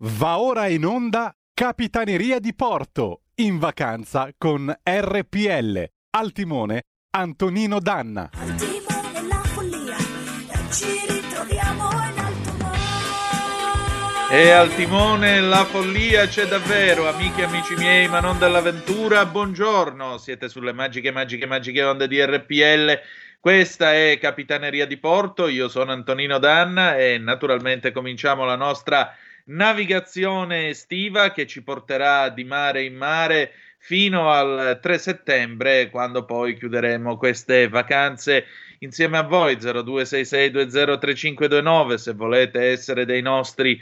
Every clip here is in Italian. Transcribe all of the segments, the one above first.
Va ora in onda Capitaneria di Porto, in vacanza con RPL. Al timone Antonino Danna. Al timone la follia, ci ritroviamo in alto mare. E al timone la follia c'è davvero, amiche e amici miei, ma non dell'avventura. Buongiorno, siete sulle magiche, magiche, magiche onde di RPL. Questa è Capitaneria di Porto, io sono Antonino Danna e naturalmente cominciamo la nostra navigazione estiva che ci porterà di mare in mare fino al 3 settembre, quando poi chiuderemo queste vacanze insieme a voi 0266203529 se volete essere dei nostri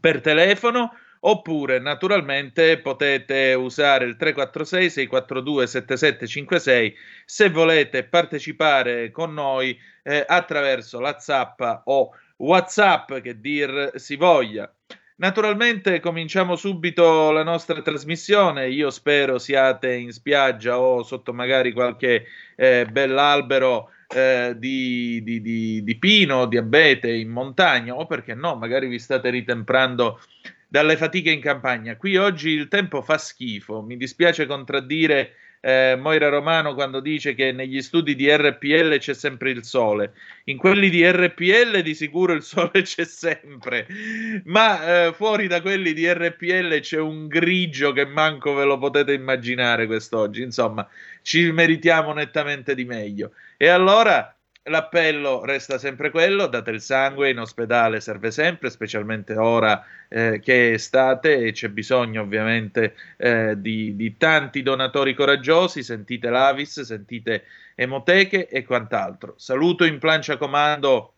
per telefono oppure naturalmente potete usare il 346 642 7756 se volete partecipare con noi eh, attraverso la zappa o WhatsApp che dir si voglia. Naturalmente cominciamo subito la nostra trasmissione. Io spero siate in spiaggia o sotto magari qualche eh, bell'albero eh, di, di, di, di pino, di abete in montagna o perché no, magari vi state ritemprando dalle fatiche in campagna. Qui oggi il tempo fa schifo. Mi dispiace contraddire eh, Moira Romano quando dice che negli studi di RPL c'è sempre il sole. In quelli di RPL di sicuro il sole c'è sempre, ma eh, fuori da quelli di RPL c'è un grigio che manco ve lo potete immaginare quest'oggi. Insomma, ci meritiamo nettamente di meglio. E allora L'appello resta sempre quello, date il sangue, in ospedale serve sempre, specialmente ora eh, che è estate e c'è bisogno ovviamente eh, di, di, tanti donatori coraggiosi, sentite l'Avis, sentite Emoteche e quant'altro. Saluto in plancia comando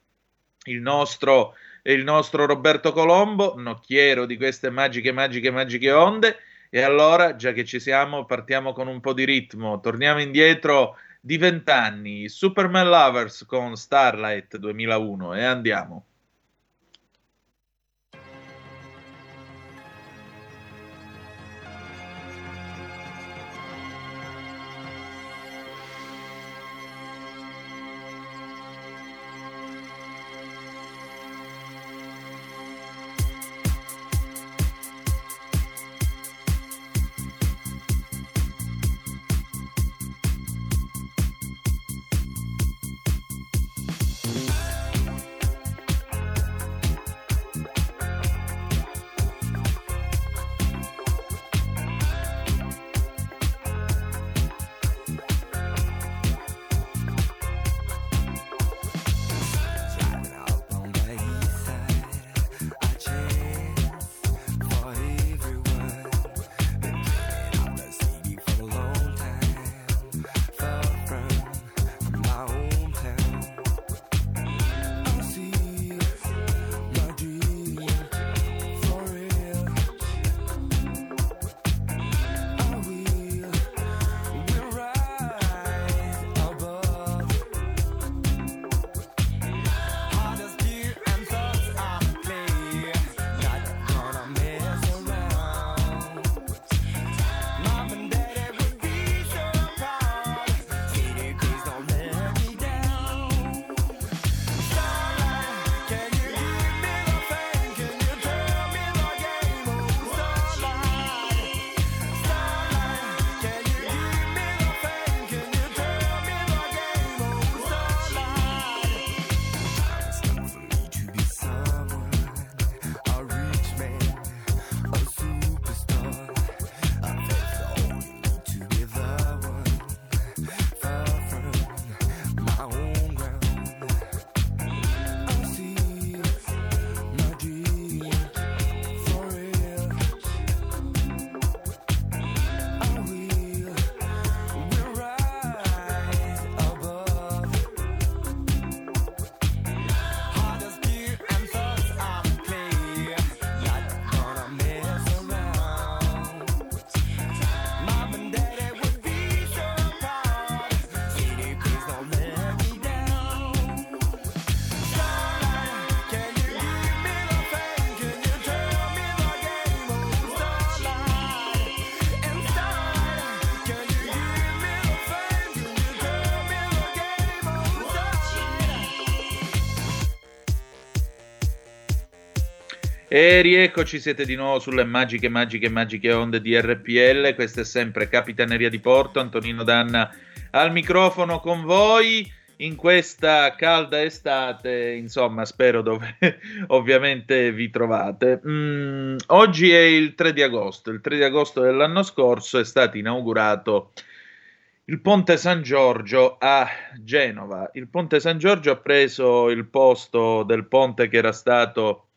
il nostro, il nostro Roberto Colombo, nocchiero di queste magiche, magiche, magiche onde. E allora, già che ci siamo, partiamo con un po' di ritmo, torniamo indietro di vent'anni, Superman Lovers con Starlight 2001 e andiamo. E rieccoci, siete di nuovo sulle magiche, magiche, magiche onde di RPL. Questa è sempre Capitaneria di Porto. Antonino Danna al microfono con voi in questa calda estate. Insomma, spero dove ovviamente vi trovate. Mm, oggi è il 3 di agosto. Il 3 di agosto dell'anno scorso è stato inaugurato il Ponte San Giorgio a Genova. Il Ponte San Giorgio ha preso il posto del ponte che era stato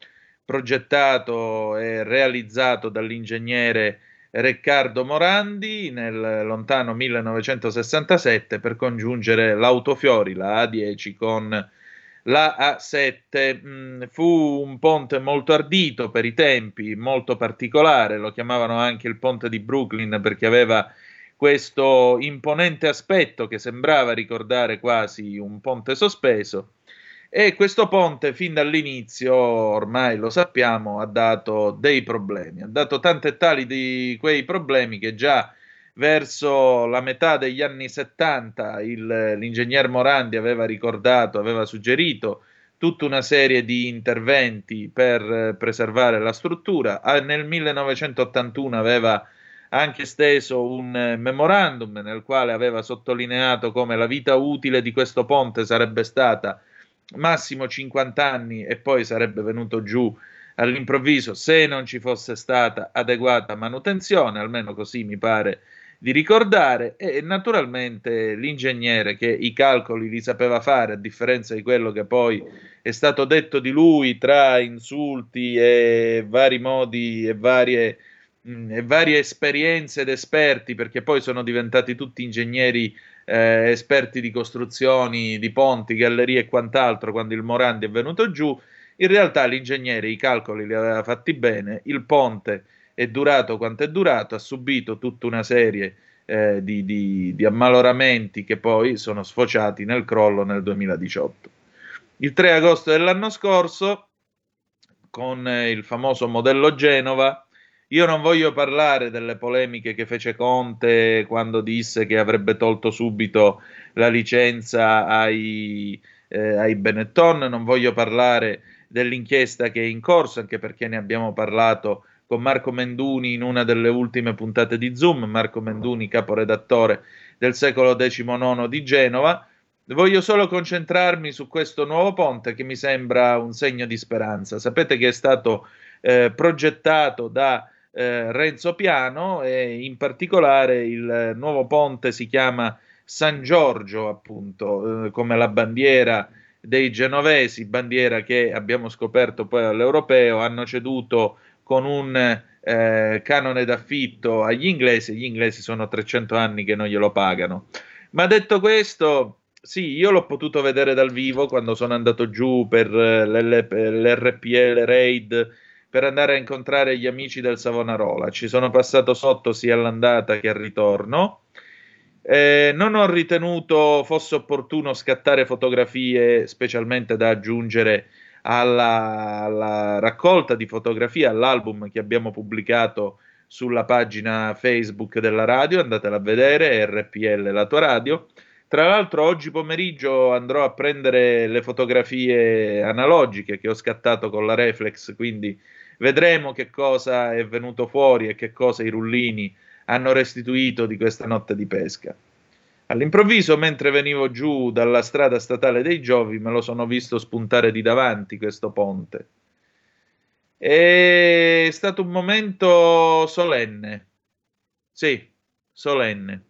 progettato e realizzato dall'ingegnere Riccardo Morandi nel lontano 1967 per congiungere l'autofiori, la A10 con la A7. Mm, fu un ponte molto ardito per i tempi, molto particolare, lo chiamavano anche il ponte di Brooklyn perché aveva questo imponente aspetto che sembrava ricordare quasi un ponte sospeso e questo ponte, fin dall'inizio, ormai lo sappiamo, ha dato dei problemi. Ha dato tante e tali di quei problemi che già verso la metà degli anni 70 il, l'ingegner Morandi aveva ricordato, aveva suggerito tutta una serie di interventi per preservare la struttura. Nel 1981 aveva anche steso un memorandum nel quale aveva sottolineato come la vita utile di questo ponte sarebbe stata massimo 50 anni e poi sarebbe venuto giù all'improvviso se non ci fosse stata adeguata manutenzione, almeno così mi pare di ricordare, e naturalmente l'ingegnere che i calcoli li sapeva fare, a differenza di quello che poi è stato detto di lui tra insulti e vari modi e varie, mh, e varie esperienze ed esperti, perché poi sono diventati tutti ingegneri eh, esperti di costruzioni, di ponti, gallerie e quant'altro quando il Morandi è venuto giù. In realtà l'ingegnere i calcoli li aveva fatti bene, il ponte è durato quanto è durato, ha subito tutta una serie eh, di, di, di ammaloramenti che poi sono sfociati nel crollo nel 2018. Il 3 agosto dell'anno scorso, con il famoso modello Genova, io non voglio parlare delle polemiche che fece Conte quando disse che avrebbe tolto subito la licenza ai, eh, ai Benetton, non voglio parlare dell'inchiesta che è in corso, anche perché ne abbiamo parlato con Marco Menduni in una delle ultime puntate di Zoom, Marco Menduni, caporedattore del secolo XIX di Genova. Voglio solo concentrarmi su questo nuovo ponte che mi sembra un segno di speranza. Sapete che è stato eh, progettato da eh, Renzo Piano e in particolare il nuovo ponte si chiama San Giorgio, appunto, eh, come la bandiera dei genovesi, bandiera che abbiamo scoperto poi all'europeo, hanno ceduto con un eh, canone d'affitto agli inglesi, gli inglesi sono 300 anni che non glielo pagano. Ma detto questo, sì, io l'ho potuto vedere dal vivo quando sono andato giù per eh, l'RPL Raid per andare a incontrare gli amici del Savonarola. Ci sono passato sotto sia all'andata che al ritorno. Eh, non ho ritenuto fosse opportuno scattare fotografie specialmente da aggiungere alla, alla raccolta di fotografie, all'album che abbiamo pubblicato sulla pagina Facebook della radio, andatela a vedere, RPL la tua radio. Tra l'altro oggi pomeriggio andrò a prendere le fotografie analogiche che ho scattato con la reflex, quindi Vedremo che cosa è venuto fuori e che cosa i rullini hanno restituito di questa notte di pesca. All'improvviso, mentre venivo giù dalla strada statale dei Giovi, me lo sono visto spuntare di davanti questo ponte. È stato un momento solenne. Sì, solenne.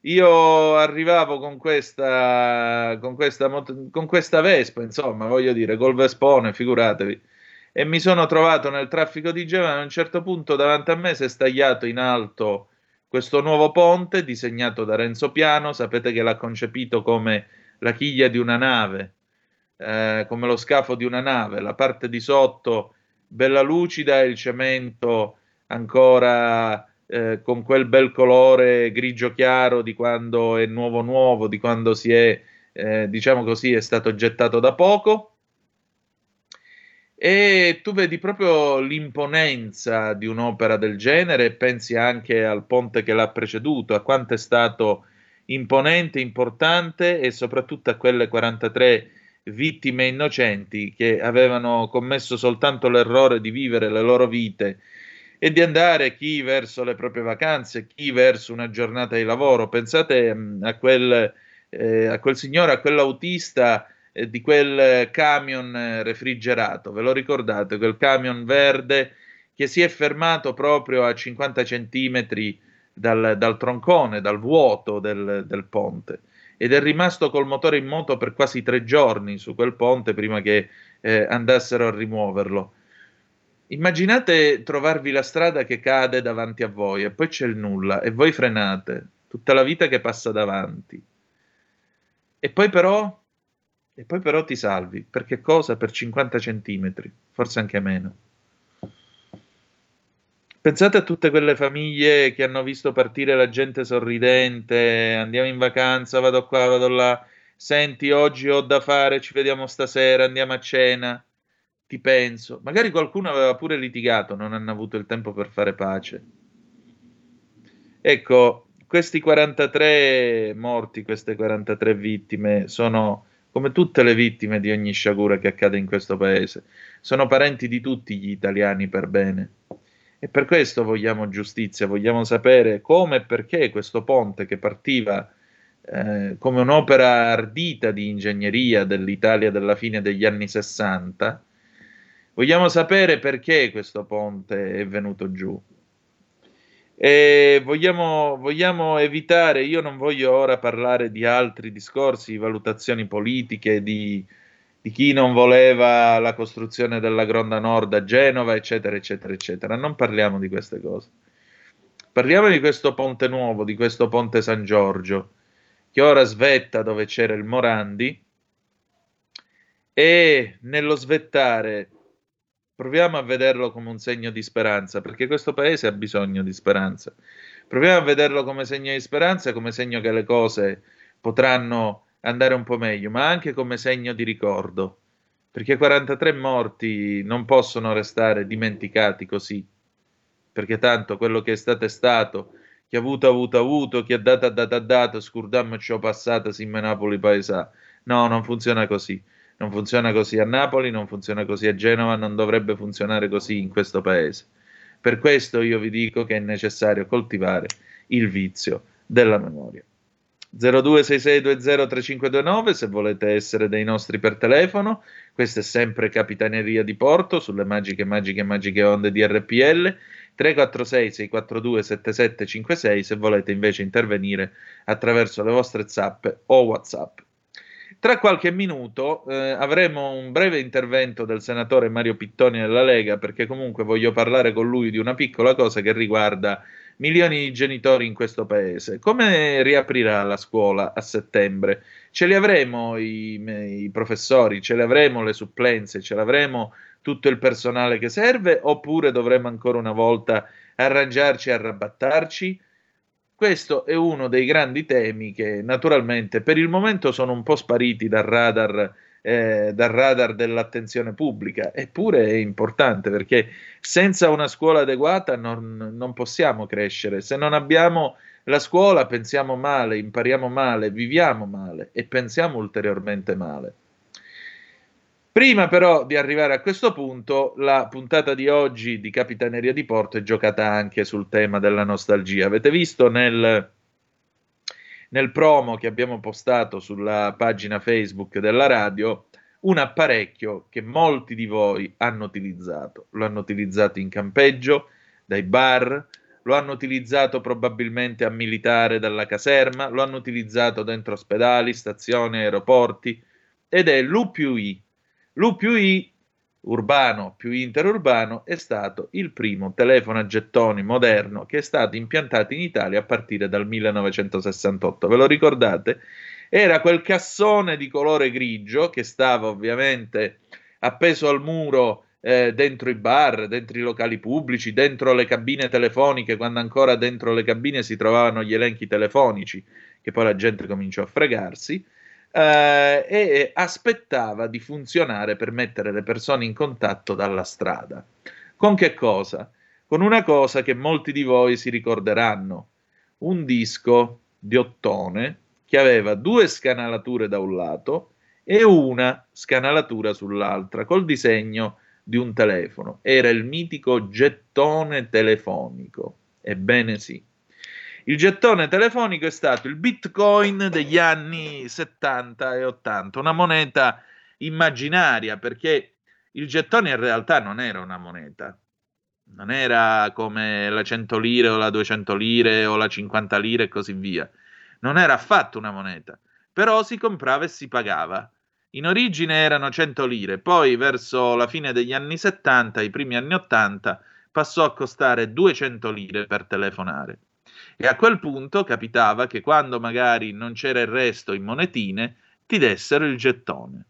Io arrivavo con questa, con questa, con questa Vespa, insomma, voglio dire, col Vespone, figuratevi e mi sono trovato nel traffico di Genova. A un certo punto davanti a me si è stagliato in alto questo nuovo ponte disegnato da Renzo Piano. Sapete che l'ha concepito come la chiglia di una nave, eh, come lo scafo di una nave. La parte di sotto bella lucida e il cemento ancora eh, con quel bel colore grigio chiaro di quando è nuovo nuovo, di quando si è, eh, diciamo così, è stato gettato da poco e tu vedi proprio l'imponenza di un'opera del genere e pensi anche al ponte che l'ha preceduto, a quanto è stato imponente, importante e soprattutto a quelle 43 vittime innocenti che avevano commesso soltanto l'errore di vivere le loro vite e di andare chi verso le proprie vacanze, chi verso una giornata di lavoro. Pensate mm, a quel, eh, a quel signore, a quell'autista eh, di quel camion eh, refrigerato, ve lo ricordate, quel camion verde che si è fermato proprio a 50 centimetri dal, dal troncone, dal vuoto del, del ponte ed è rimasto col motore in moto per quasi tre giorni su quel ponte prima che eh, andassero a rimuoverlo. Immaginate trovarvi la strada che cade davanti a voi e poi c'è il nulla e voi frenate, tutta la vita che passa davanti. E poi però, e poi però ti salvi, perché cosa? Per 50 centimetri, forse anche meno. Pensate a tutte quelle famiglie che hanno visto partire la gente sorridente, andiamo in vacanza, vado qua, vado là, senti oggi ho da fare, ci vediamo stasera, andiamo a cena, ti penso. Magari qualcuno aveva pure litigato, non hanno avuto il tempo per fare pace. Ecco, questi 43 morti, queste 43 vittime, sono come tutte le vittime di ogni sciagura che accade in questo paese, sono parenti di tutti gli italiani per bene. E per questo vogliamo giustizia, vogliamo sapere come e perché questo ponte che partiva eh, come un'opera ardita di ingegneria dell'Italia della fine degli anni 60, vogliamo sapere perché questo ponte è venuto giù. E vogliamo, vogliamo evitare, io non voglio ora parlare di altri discorsi, valutazioni politiche, di, di chi non voleva la costruzione della Gronda Nord a Genova, eccetera, eccetera, eccetera. Non parliamo di queste cose. Parliamo di questo ponte nuovo, di questo ponte San Giorgio, che ora svetta dove c'era il Morandi, e nello svettare proviamo a vederlo come un segno di speranza, perché questo paese ha bisogno di speranza. Proviamo a vederlo come segno di speranza, come segno che le cose potranno andare un po' meglio, ma anche come segno di ricordo, perché 43 morti non possono restare dimenticati così, perché tanto quello che è stato è stato, chi ha avuto ha avuto avuto, chi ha dato ha dato ha dato, scurdammo ciò passata, sim Napoli paesa. No, non funziona così. Non funziona così a Napoli, non funziona così a Genova, non dovrebbe funzionare così in questo paese. Per questo io vi dico che è necessario coltivare il vizio della memoria. 0266203529 se volete essere dei nostri per telefono. Questa è sempre Capitaneria di Porto sulle magiche, magiche, magiche onde di RPL. 346 642 7756 se volete invece intervenire attraverso le vostre zappe o WhatsApp. Tra qualche minuto eh, avremo un breve intervento del senatore Mario Pittoni della Lega perché comunque voglio parlare con lui di una piccola cosa che riguarda milioni di genitori in questo paese. Come riaprirà la scuola a settembre? Ce li avremo i, i professori, ce le avremo le supplenze, ce l'avremo tutto il personale che serve oppure dovremo ancora una volta arrangiarci e arrabattarci? Questo è uno dei grandi temi che naturalmente per il momento sono un po' spariti dal radar eh, dal radar dell'attenzione pubblica, eppure è importante perché senza una scuola adeguata non, non possiamo crescere. Se non abbiamo la scuola pensiamo male, impariamo male, viviamo male e pensiamo ulteriormente male. Prima però di arrivare a questo punto, la puntata di oggi di Capitaneria di Porto è giocata anche sul tema della nostalgia. Avete visto nel, nel promo che abbiamo postato sulla pagina Facebook della radio un apparecchio che molti di voi hanno utilizzato. Lo hanno utilizzato in campeggio, dai bar, lo hanno utilizzato probabilmente a militare dalla caserma, lo hanno utilizzato dentro ospedali, stazioni, aeroporti ed è L'UPUI urbano più interurbano è stato il primo telefono a gettoni moderno che è stato impiantato in Italia a partire dal 1968. Ve lo ricordate? Era quel cassone di colore grigio che stava ovviamente appeso al muro eh, dentro i bar, dentro i locali pubblici, dentro le cabine telefoniche, quando ancora dentro le cabine si trovavano gli elenchi telefonici, che poi la gente cominciò a fregarsi eh, e aspettava di funzionare per mettere le persone in contatto dalla strada. Con che cosa? Con una cosa che molti di voi si ricorderanno, un disco di ottone che aveva due scanalature da un lato e una scanalatura sull'altra col disegno di un telefono. Era il mitico gettone telefonico. Ebbene sì. Il gettone telefonico è stato il bitcoin degli anni 70 e 80, una moneta immaginaria perché il gettone in realtà non era una moneta, non era come la 100 lire o la 200 lire o la 50 lire e così via, non era affatto una moneta, però si comprava e si pagava. In origine erano 100 lire, poi verso la fine degli anni 70, i primi anni 80, passò a costare 200 lire per telefonare. E a quel punto capitava che quando magari non c'era il resto in monetine, ti dessero il gettone.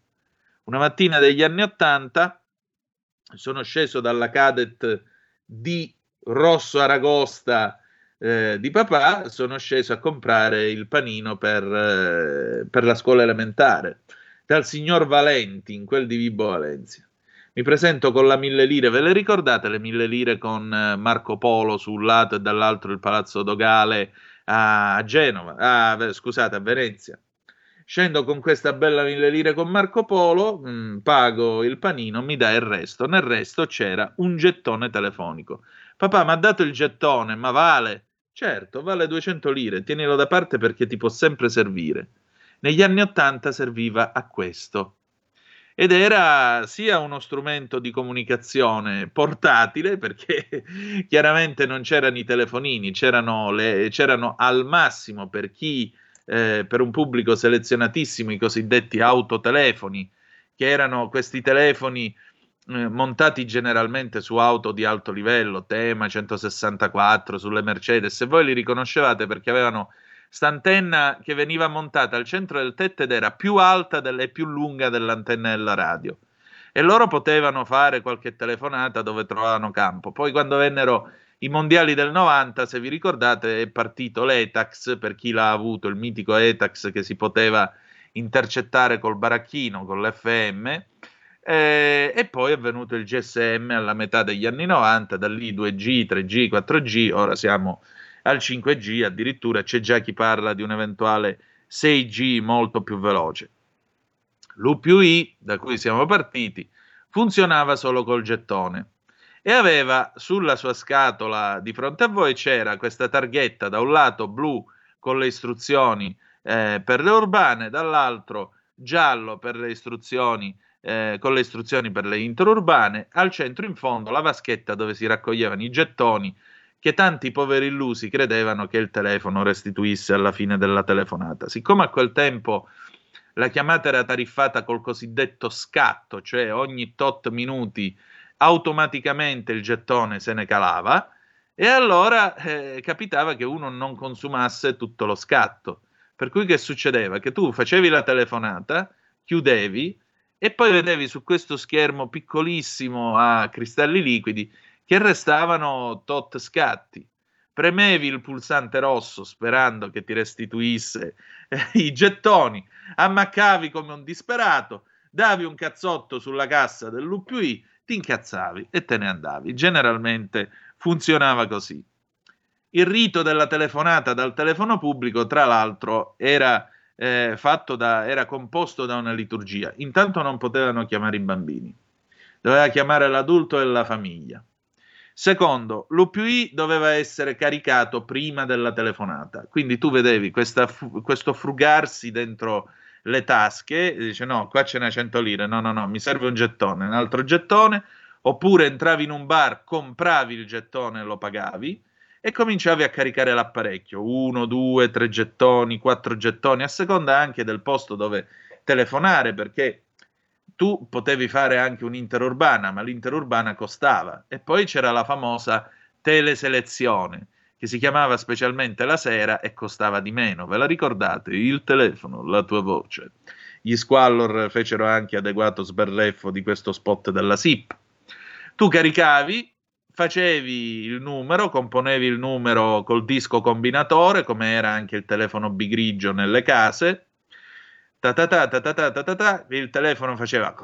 Una mattina degli anni 80 sono sceso dalla cadet di Rosso Aragosta eh, di papà, sono sceso a comprare il panino per, eh, per la scuola elementare dal signor Valenti in quel di Vibo Valencia. Mi presento con la mille lire, ve le ricordate le mille lire con eh, Marco Polo sul lato e dall'altro il Palazzo Dogale a Genova, ah, scusate, a Venezia. Scendo con questa bella mille lire con Marco Polo, mh, mm, pago il panino, mi dà il resto. Nel resto c'era un gettone telefonico. Papà, mi ha dato il gettone, ma vale? Certo, vale 200 lire, tienilo da parte perché ti può sempre servire. Negli anni Ottanta serviva a questo ed era sia uno strumento di comunicazione portatile perché chiaramente non c'erano i telefonini, c'erano, le, c'erano al massimo per chi, eh, per un pubblico selezionatissimo, i cosiddetti autotelefoni, che erano questi telefoni eh, montati generalmente su auto di alto livello, Tema 164, sulle Mercedes, e voi li riconoscevate perché avevano St'antenna che veniva montata al centro del tetto ed era più alta e più lunga dell'antenna della radio. E loro potevano fare qualche telefonata dove trovavano campo. Poi quando vennero i mondiali del 90, se vi ricordate, è partito l'Etax, per chi l'ha avuto, il mitico Etax che si poteva intercettare col baracchino, con l'FM, eh, e poi è venuto il GSM alla metà degli anni 90, da lì 2G, 3G, 4G, ora siamo al 5G, addirittura c'è già chi parla di un eventuale 6G molto più veloce. L'UPI, da cui siamo partiti, funzionava solo col gettone e aveva sulla sua scatola di fronte a voi c'era questa targhetta da un lato blu con le istruzioni eh, per le urbane, dall'altro giallo per le istruzioni eh, con le istruzioni per le interurbane, al centro in fondo la vaschetta dove si raccoglievano i gettoni che tanti poveri illusi credevano che il telefono restituisse alla fine della telefonata. Siccome a quel tempo la chiamata era tariffata col cosiddetto scatto, cioè ogni tot minuti automaticamente il gettone se ne calava, e allora eh, capitava che uno non consumasse tutto lo scatto. Per cui che succedeva? Che tu facevi la telefonata, chiudevi e poi vedevi su questo schermo piccolissimo a cristalli liquidi che restavano tot scatti. Premevi il pulsante rosso sperando che ti restituisse eh, i gettoni, ammaccavi come un disperato, davi un cazzotto sulla cassa dell'UPI, ti incazzavi e te ne andavi. Generalmente funzionava così. Il rito della telefonata dal telefono pubblico, tra l'altro, era, eh, da, era composto da una liturgia. Intanto non potevano chiamare i bambini, doveva chiamare l'adulto e la famiglia. Secondo, l'UPI doveva essere caricato prima della telefonata, quindi tu vedevi questa, questo frugarsi dentro le tasche, dice no, qua ce n'è 100 lire, no, no, no, mi serve un gettone, un altro gettone, oppure entravi in un bar, compravi il gettone e lo pagavi e cominciavi a caricare l'apparecchio, uno, due, tre gettoni, quattro gettoni, a seconda anche del posto dove telefonare, perché tu potevi fare anche un'interurbana, ma l'interurbana costava. E poi c'era la famosa teleselezione, che si chiamava specialmente la sera e costava di meno. Ve la ricordate? Il telefono, la tua voce. Gli Squallor fecero anche adeguato sberleffo di questo spot della SIP. Tu caricavi, facevi il numero, componevi il numero col disco combinatore, come era anche il telefono bigrigio nelle case, il telefono faceva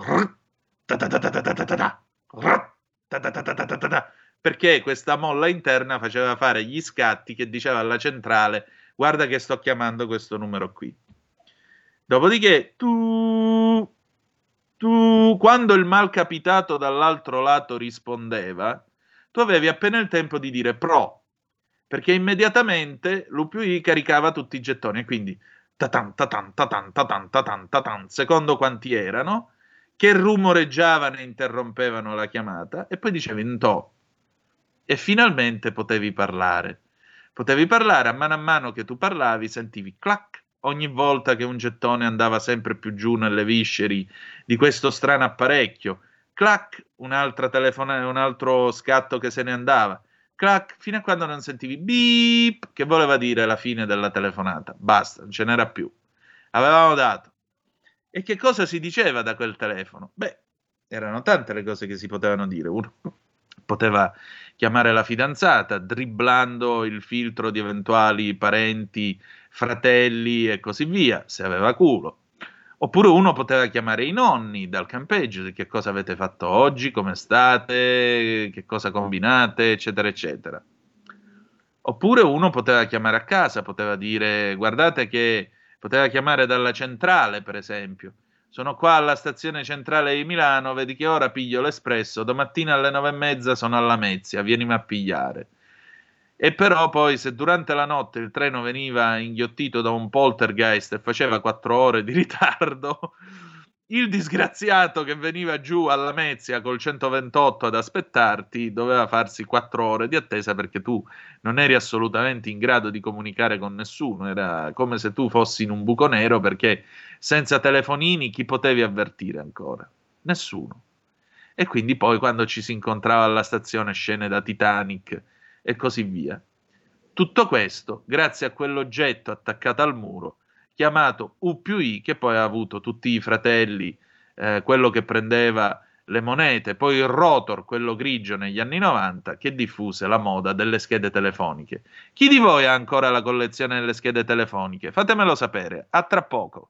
perché questa molla interna faceva fare gli scatti che diceva alla centrale guarda che sto chiamando questo numero qui. Dopodiché tu, tu, quando il mal capitato dall'altro lato rispondeva, tu avevi appena il tempo di dire pro, perché immediatamente l'UPI caricava tutti i gettoni e quindi tatan, tatan, tatan, tatan, tatan, tatan, secondo quanti erano, che rumoreggiavano e interrompevano la chiamata e poi dicevi to e finalmente potevi parlare. Potevi parlare a mano a mano che tu parlavi, sentivi clac ogni volta che un gettone andava sempre più giù nelle visceri di questo strano apparecchio. Clac, un'altra telefonata, un altro scatto che se ne andava. Clac, fino a quando non sentivi beep, che voleva dire la fine della telefonata. Basta, non ce n'era più. Avevamo dato. E che cosa si diceva da quel telefono? Beh, erano tante le cose che si potevano dire. Uno poteva chiamare la fidanzata, dribblando il filtro di eventuali parenti, fratelli e così via, se aveva culo. Oppure uno poteva chiamare i nonni dal campeggio, che cosa avete fatto oggi, come state, che cosa combinate, eccetera, eccetera. Oppure uno poteva chiamare a casa, poteva dire guardate che poteva chiamare dalla centrale, per esempio sono qua alla stazione centrale di Milano, vedi che ora piglio l'espresso, domattina alle nove e mezza sono alla Mezzia, vienimi a pigliare. E però poi se durante la notte il treno veniva inghiottito da un poltergeist e faceva quattro ore di ritardo, il disgraziato che veniva giù alla Mezia col 128 ad aspettarti doveva farsi quattro ore di attesa perché tu non eri assolutamente in grado di comunicare con nessuno, era come se tu fossi in un buco nero perché senza telefonini chi potevi avvertire ancora? Nessuno. E quindi poi quando ci si incontrava alla stazione scene da Titanic e così via. Tutto questo grazie a quell'oggetto attaccato al muro chiamato U più I, che poi ha avuto tutti i fratelli, eh, quello che prendeva le monete, poi il rotor, quello grigio negli anni 90, che diffuse la moda delle schede telefoniche. Chi di voi ha ancora la collezione delle schede telefoniche? Fatemelo sapere. A tra poco.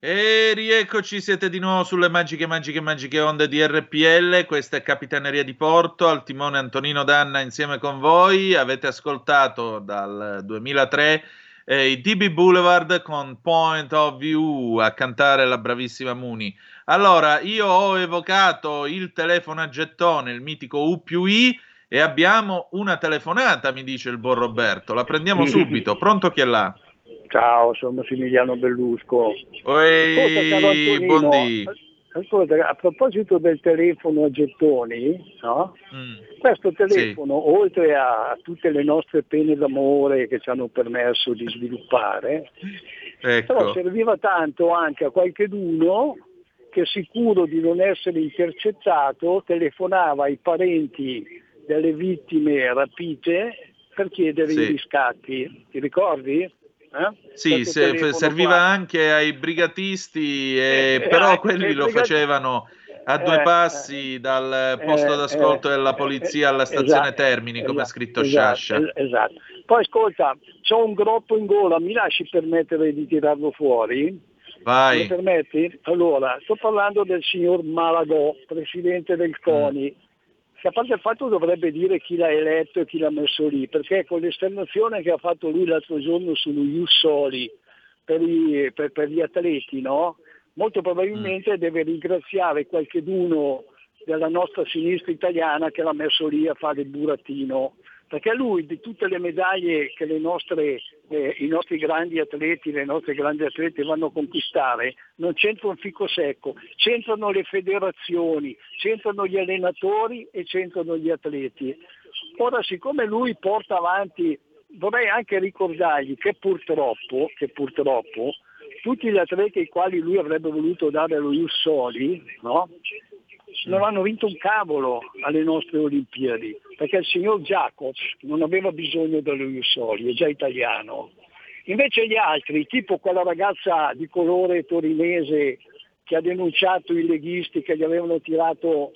E rieccoci, siete di nuovo sulle magiche, magiche, magiche onde di RPL. Questa è Capitaneria di Porto, al timone Antonino Danna insieme con voi. Avete ascoltato dal 2003 eh, i DB Boulevard con Point of View a cantare la bravissima Muni. Allora, io ho evocato il telefono a gettone, il mitico U più I, e abbiamo una telefonata, mi dice il buon Roberto. La prendiamo subito. Pronto chi è là? Ciao, sono Massimiliano Bellusco. Antonino, buondì. ascolta, a proposito del telefono a gettoni, no? Mm. questo telefono, oltre a tutte le nostre pene d'amore che ci hanno permesso di sviluppare, però Ecco, serviva tanto anche a qualcheduno che sicuro di non essere intercettato telefonava ai parenti delle vittime rapite per chiedere Sì. i riscatti. Ti ricordi? Eh? sì, se- serviva qua. anche ai brigatisti, e- Eh, però eh, quelli eh, lo facevano a due Eh, passi dal posto eh, d'ascolto eh, della eh, polizia eh, alla stazione esatto, Termini, come ha esatto, scritto esatto, Sciascia. es- Esatto. Poi ascolta, c'ho un groppo in gola, mi lasci permettere di tirarlo fuori? Mi Vai. permetti? Allora, sto parlando del signor Malagò, presidente Mm. del CONI, che a parte il fatto dovrebbe dire chi l'ha eletto e chi l'ha messo lì, perché con l'esternazione che ha fatto lui l'altro giorno sullo Ius Soli per, i- per- per gli atleti, no? molto probabilmente Mm. deve ringraziare qualcheduno della nostra sinistra italiana che l'ha messo lì a fare il burattino, perché lui di tutte le medaglie che le nostre, eh, i nostri grandi atleti, le nostre grandi atlete vanno a conquistare, non c'entra un fico secco, c'entrano le federazioni, c'entrano gli allenatori e c'entrano gli atleti. Ora siccome lui porta avanti, vorrei anche ricordargli che purtroppo, che purtroppo tutti gli atleti ai quali lui avrebbe voluto dare lo Ius Soli, no? Non hanno vinto un cavolo alle nostre Olimpiadi, perché il signor Jacobs non aveva bisogno dello Ius Soli, è già italiano. Invece gli altri, tipo quella ragazza di colore torinese che ha denunciato i leghisti che gli avevano tirato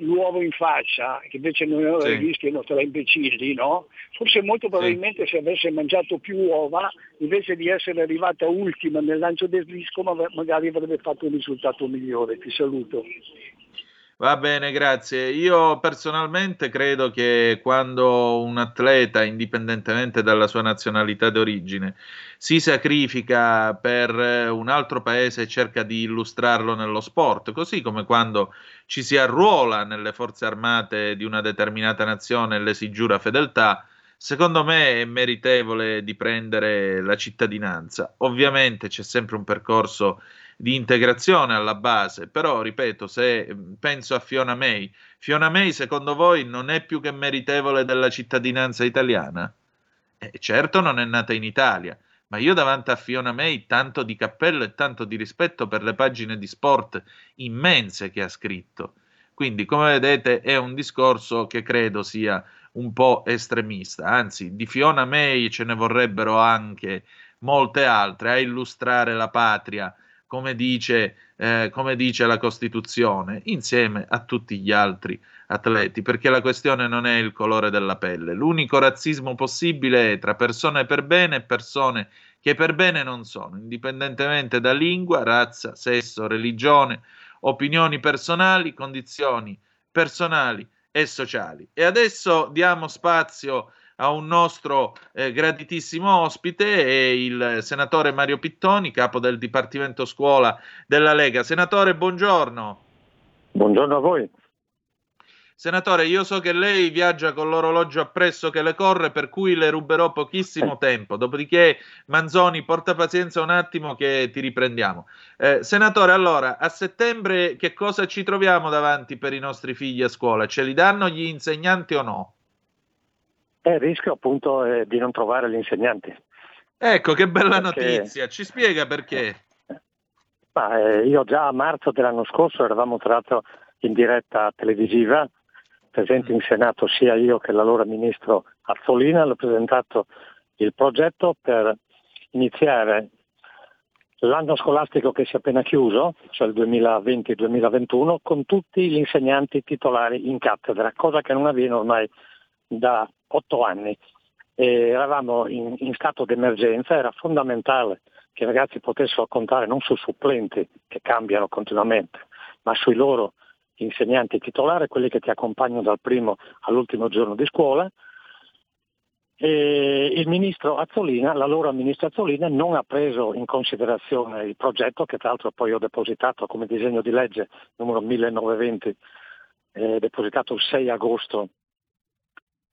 l'uovo in faccia, che invece non erano Sì. leghisti, erano tre imbecilli, no? Forse molto probabilmente se avesse mangiato più uova, invece di essere arrivata ultima nel lancio del disco, ma- magari avrebbe fatto un risultato migliore. Ti saluto. Va bene, grazie. Io personalmente credo che quando un atleta, indipendentemente dalla sua nazionalità d'origine, si sacrifica per eh, un altro paese e cerca di illustrarlo nello sport, così come quando ci si arruola nelle forze armate di una determinata nazione e le si giura fedeltà, secondo me è meritevole di prendere la cittadinanza. Ovviamente c'è sempre un percorso di integrazione alla base, però ripeto, se mh, penso a Fiona May, Fiona May secondo voi non è più che meritevole della cittadinanza italiana? Eh, certo non è nata in Italia, ma io davanti a Fiona May tanto di cappello e tanto di rispetto per le pagine di sport immense che ha scritto. Quindi, come vedete, è un discorso che credo sia un po' estremista, anzi, di Fiona May ce ne vorrebbero anche molte altre a illustrare la patria come dice, eh, come dice la Costituzione, insieme a tutti gli altri atleti, perché la questione non è il colore della pelle. L'unico razzismo possibile è tra persone per bene e persone che per bene non sono, indipendentemente da lingua, razza, sesso, religione, opinioni personali, condizioni personali e sociali. E adesso diamo spazio a un nostro eh, graditissimo ospite, è il senatore Mario Pittoni, capo del Dipartimento Scuola della Lega. Senatore, buongiorno. Buongiorno a voi. Senatore, io so che lei viaggia con l'orologio appresso che le corre, per cui le ruberò pochissimo tempo. Dopodiché, Manzoni, porta pazienza un attimo che ti riprendiamo. Eh, senatore, allora, a settembre che cosa ci troviamo davanti per i nostri figli a scuola? Ce li danno gli insegnanti o no? Eh, il rischio appunto è di non trovare gli insegnanti. Ecco, che bella Perché- notizia. Ci spiega perché? Ma, eh, io già a marzo dell'anno scorso eravamo tra l'altro in diretta televisiva presenti in Senato sia io che l'allora ministro Azzolina, hanno presentato il progetto per iniziare l'anno scolastico che si è appena chiuso, cioè il 2020-2021, con tutti gli insegnanti titolari in cattedra, cosa che non avviene ormai da otto anni. E eravamo in, in stato d'emergenza, era fondamentale che i ragazzi potessero contare non su supplenti che cambiano continuamente, ma sui loro insegnanti titolari, quelli che ti accompagnano dal primo all'ultimo giorno di scuola, e il ministro Azzolina, l'allora ministro Azzolina, non ha preso in considerazione il progetto che tra l'altro poi ho depositato come disegno di legge numero 1920, eh, depositato il 6 agosto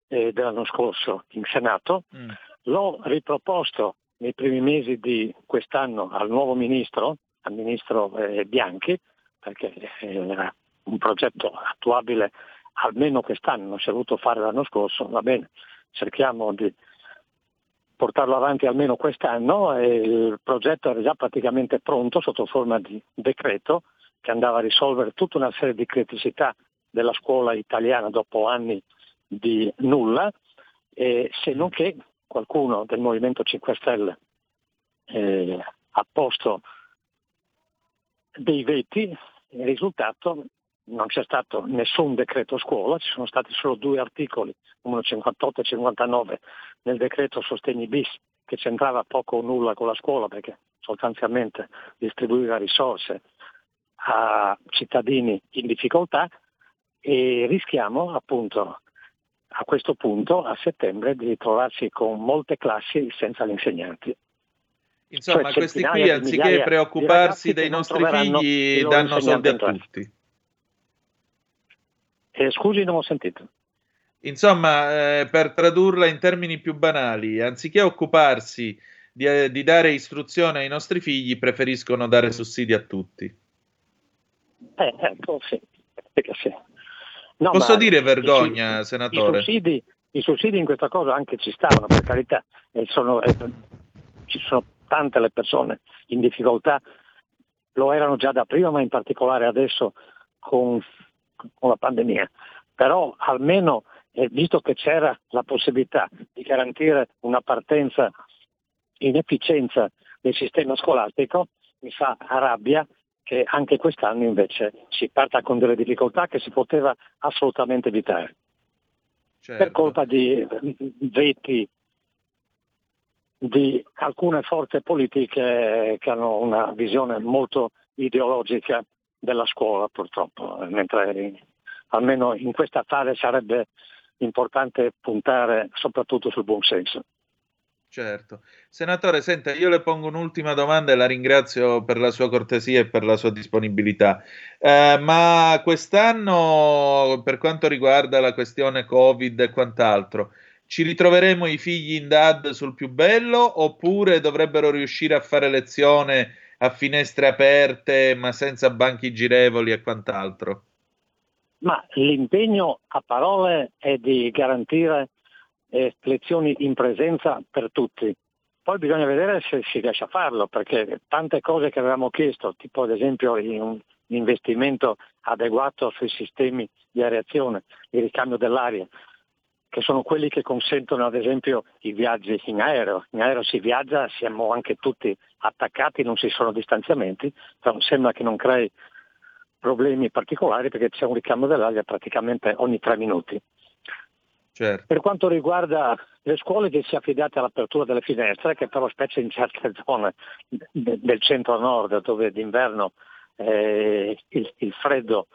eh, dell'anno scorso in Senato. Mm. L'ho riproposto nei primi mesi di quest'anno al nuovo ministro, al ministro eh, Bianchi, perché era un progetto attuabile almeno quest'anno, non si è voluto fare l'anno scorso, va bene cerchiamo di portarlo avanti almeno quest'anno e il progetto era già praticamente pronto sotto forma di decreto che andava a risolvere tutta una serie di criticità della scuola italiana dopo anni di nulla, e se non che qualcuno del Movimento 5 Stelle eh, ha posto dei veti, il risultato non c'è stato nessun decreto scuola, ci sono stati solo due articoli, numero 58 e 59, nel decreto sostegni bis, che c'entrava poco o nulla con la scuola perché sostanzialmente distribuiva risorse a cittadini in difficoltà e rischiamo appunto a questo punto a settembre di ritrovarci con molte classi senza gli insegnanti. Insomma, cioè, questi qui anziché preoccuparsi dei nostri figli danno soldi a tutti. Eh, scusi, non ho sentito. Insomma, eh, per tradurla in termini più banali, anziché occuparsi di, eh, di, dare istruzione ai nostri figli, preferiscono dare sussidi a tutti. Eh, ecco, sì. sì. No, Posso dire vergogna, i, senatore? I sussidi, I sussidi, in questa cosa anche ci stavano, per carità, sono, eh, ci sono tante le persone in difficoltà, lo erano già da prima, ma in particolare adesso con con la pandemia, però almeno eh, visto che c'era la possibilità di garantire una partenza in efficienza del sistema scolastico, mi fa rabbia che anche quest'anno invece si parta con delle difficoltà che si poteva assolutamente evitare. Certo. Per colpa di veti di alcune forze politiche che hanno una visione molto ideologica della scuola purtroppo, mentre almeno in questa fase sarebbe importante puntare soprattutto sul buon senso. Certo. Senatore, senta, io le pongo un'ultima domanda e la ringrazio per la sua cortesia e per la sua disponibilità. Eh, ma quest'anno, per quanto riguarda la questione Covid e quant'altro, ci ritroveremo i figli in DAD sul più bello oppure dovrebbero riuscire a fare lezione a finestre aperte ma senza banchi girevoli e quant'altro? Ma l'impegno a parole è di garantire eh, lezioni in presenza per tutti. Poi bisogna vedere se si riesce a farlo, perché tante cose che avevamo chiesto, tipo ad esempio un investimento adeguato sui sistemi di areazione, il ricambio dell'aria, che sono quelli che consentono ad esempio i viaggi in aereo. In aereo si viaggia, siamo anche tutti attaccati, non ci sono distanziamenti, però sembra che non crei problemi particolari perché c'è un ricambio dell'aria praticamente ogni tre minuti. Certo. Per quanto riguarda le scuole che si è affidate all'apertura delle finestre, che però specie in certe zone del centro-nord dove d'inverno eh, il, il, freddo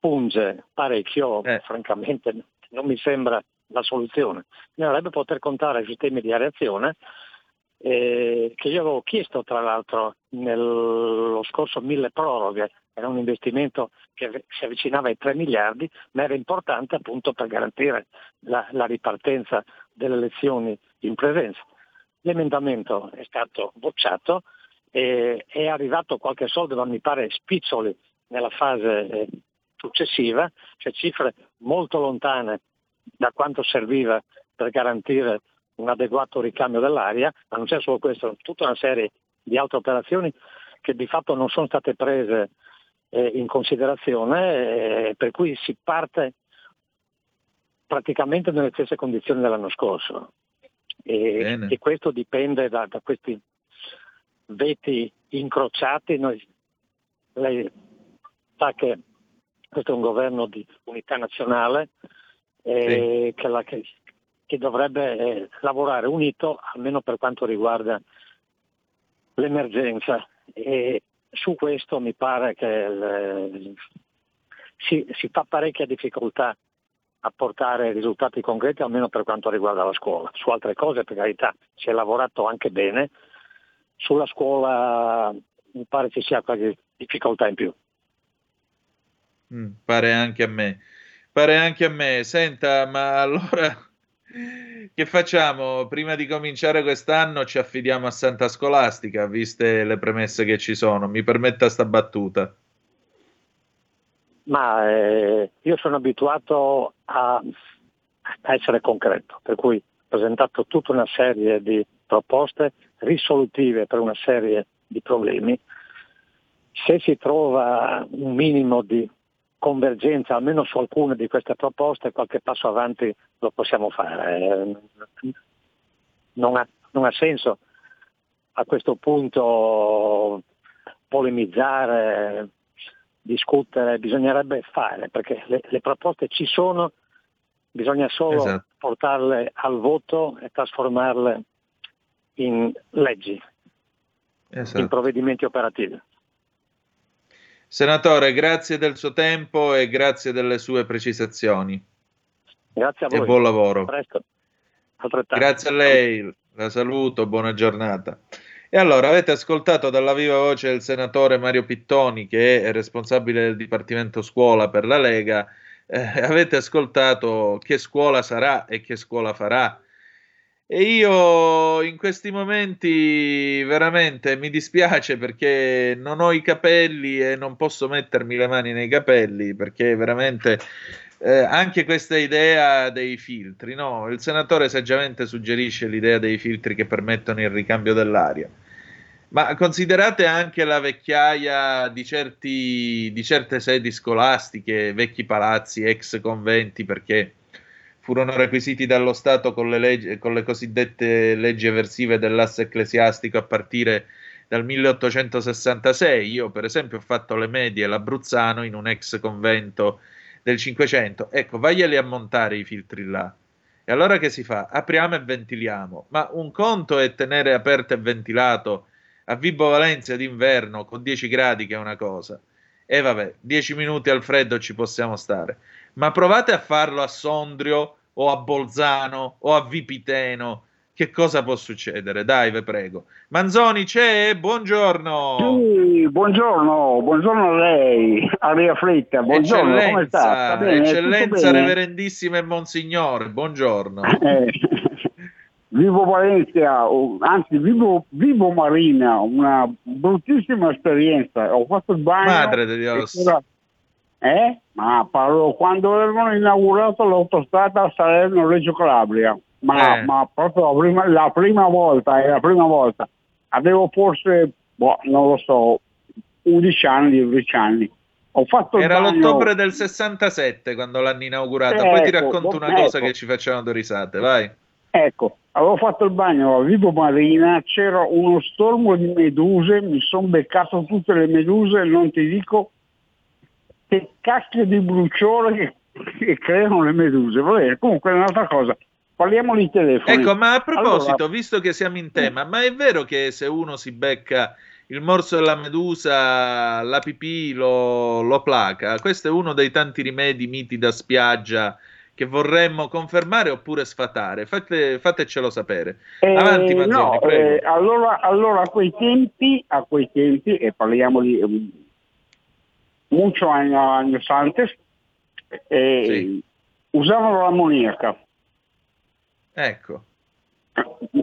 punge parecchio, eh. francamente non mi sembra la soluzione. Bisognerebbe poter contare sui sistemi di areazione eh, che io avevo chiesto tra l'altro nello scorso mille proroghe, era un investimento che si avvicinava ai 3 miliardi, ma era importante appunto per garantire la, la ripartenza delle lezioni in presenza. L'emendamento è stato bocciato e è arrivato qualche soldo, ma mi pare spiccioli nella fase eh, successiva, cioè cifre molto lontane da quanto serviva per garantire un adeguato ricambio dell'aria, ma non c'è solo questo, tutta una serie di altre operazioni che di fatto non sono state prese eh, in considerazione, eh, per cui si parte praticamente nelle stesse condizioni dell'anno scorso. E, e questo dipende da, da, questi veti incrociati. Noi, lei sa che questo è un governo di unità nazionale eh, sì. che, la, che, che, dovrebbe eh, lavorare unito almeno per quanto riguarda l'emergenza. E su questo mi pare che il, si, si fa parecchia difficoltà a portare risultati concreti almeno per quanto riguarda la scuola. Su altre cose per carità si è lavorato anche bene, sulla scuola mi pare ci sia qualche difficoltà in più. Mm, pare anche a me. Pare anche a me. Senta, ma allora che facciamo? Prima di cominciare quest'anno ci affidiamo a Santa Scolastica, viste le premesse che ci sono. Mi permetta sta battuta. Ma eh, io sono abituato a, a essere concreto, per cui ho presentato tutta una serie di proposte risolutive per una serie di problemi. Se si trova un minimo di convergenza almeno su alcune di queste proposte, qualche passo avanti lo possiamo fare. Non ha, non ha senso a questo punto polemizzare, discutere, bisognerebbe fare, perché le, le proposte ci sono, bisogna solo esatto. portarle al voto e trasformarle in leggi, esatto. in provvedimenti operativi. Senatore, grazie del suo tempo e grazie delle sue precisazioni. Grazie a voi. E buon lavoro. Presto. Grazie a lei, la saluto, buona giornata. E allora avete ascoltato dalla viva voce il senatore Mario Pittoni, che è responsabile del Dipartimento Scuola per la Lega. Eh, avete ascoltato che scuola sarà e che scuola farà e io in questi momenti veramente mi dispiace perché non ho i capelli e non posso mettermi le mani nei capelli perché veramente eh, anche questa idea dei filtri, no? Il senatore saggiamente suggerisce l'idea dei filtri che permettono il ricambio dell'aria. Ma considerate anche la vecchiaia di, certi, di certe sedi scolastiche, vecchi palazzi, ex conventi, perché furono requisiti dallo Stato con le, leggi, con le cosiddette leggi eversive dell'asse ecclesiastico a partire dal 1866. Io, per esempio, ho fatto le medie l'Abruzzano in un ex convento del 500. Ecco, vaglieli a montare i filtri là. E allora che si fa? Apriamo e ventiliamo. Ma un conto è tenere aperto e ventilato a Vibo Valencia d'inverno con 10 gradi, che è una cosa. E vabbè, 10 minuti al freddo ci possiamo stare. Ma provate a farlo a Sondrio o a Bolzano o a Vipiteno. Che cosa può succedere? Dai, ve prego. Manzoni c'è? Buongiorno. Sì, buongiorno, buongiorno a lei, Aria Fritta. Buongiorno, eccellenza, come sta? bene, eccellenza reverendissima e monsignore, buongiorno. Eh, vivo Valencia, anzi vivo, vivo Marina, una bruttissima esperienza. Ho fatto il bagno. Madre di Dio. Eh? Ma parlo quando avevano inaugurato l'autostrada Salerno-Reggio Calabria, ma, eh. ma proprio la prima, la prima, volta, è la prima volta. Avevo forse, boh, non lo so, 11 anni, 12 anni. Ho fatto Era bagno... l'ottobre del 67 quando l'hanno inaugurata, eh, poi ti ecco, racconto una ecco. cosa che ci facevano due risate, vai. Ecco, avevo fatto il bagno a Vivo Marina, c'era uno stormo di meduse, mi sono beccato tutte le meduse, non ti dico che cacchio di bruciore che, creano le meduse. Vabbè, comunque è un'altra cosa. Parliamo di telefono. Ecco, ma a proposito, allora, visto che siamo in tema, ma è vero che se uno si becca il morso della medusa, la pipì lo, lo placa? Questo è uno dei tanti rimedi miti da spiaggia che vorremmo confermare oppure sfatare? Fate, fatecelo sapere. Avanti, eh, Manzoni, no, eh, allora, allora, a quei tempi, a quei tempi, e parliamo di mucho años antes, eh, sì. usavano l'ammoniaca. Ecco.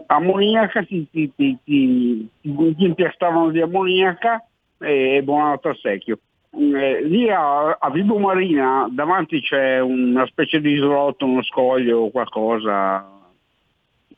Ammoniaca ti, ti, ti, ti, impiastavano di ammoniaca e buonato a secchio. Eh, lì a, a Vibo Marina davanti c'è una specie di isolotto, uno scoglio o qualcosa.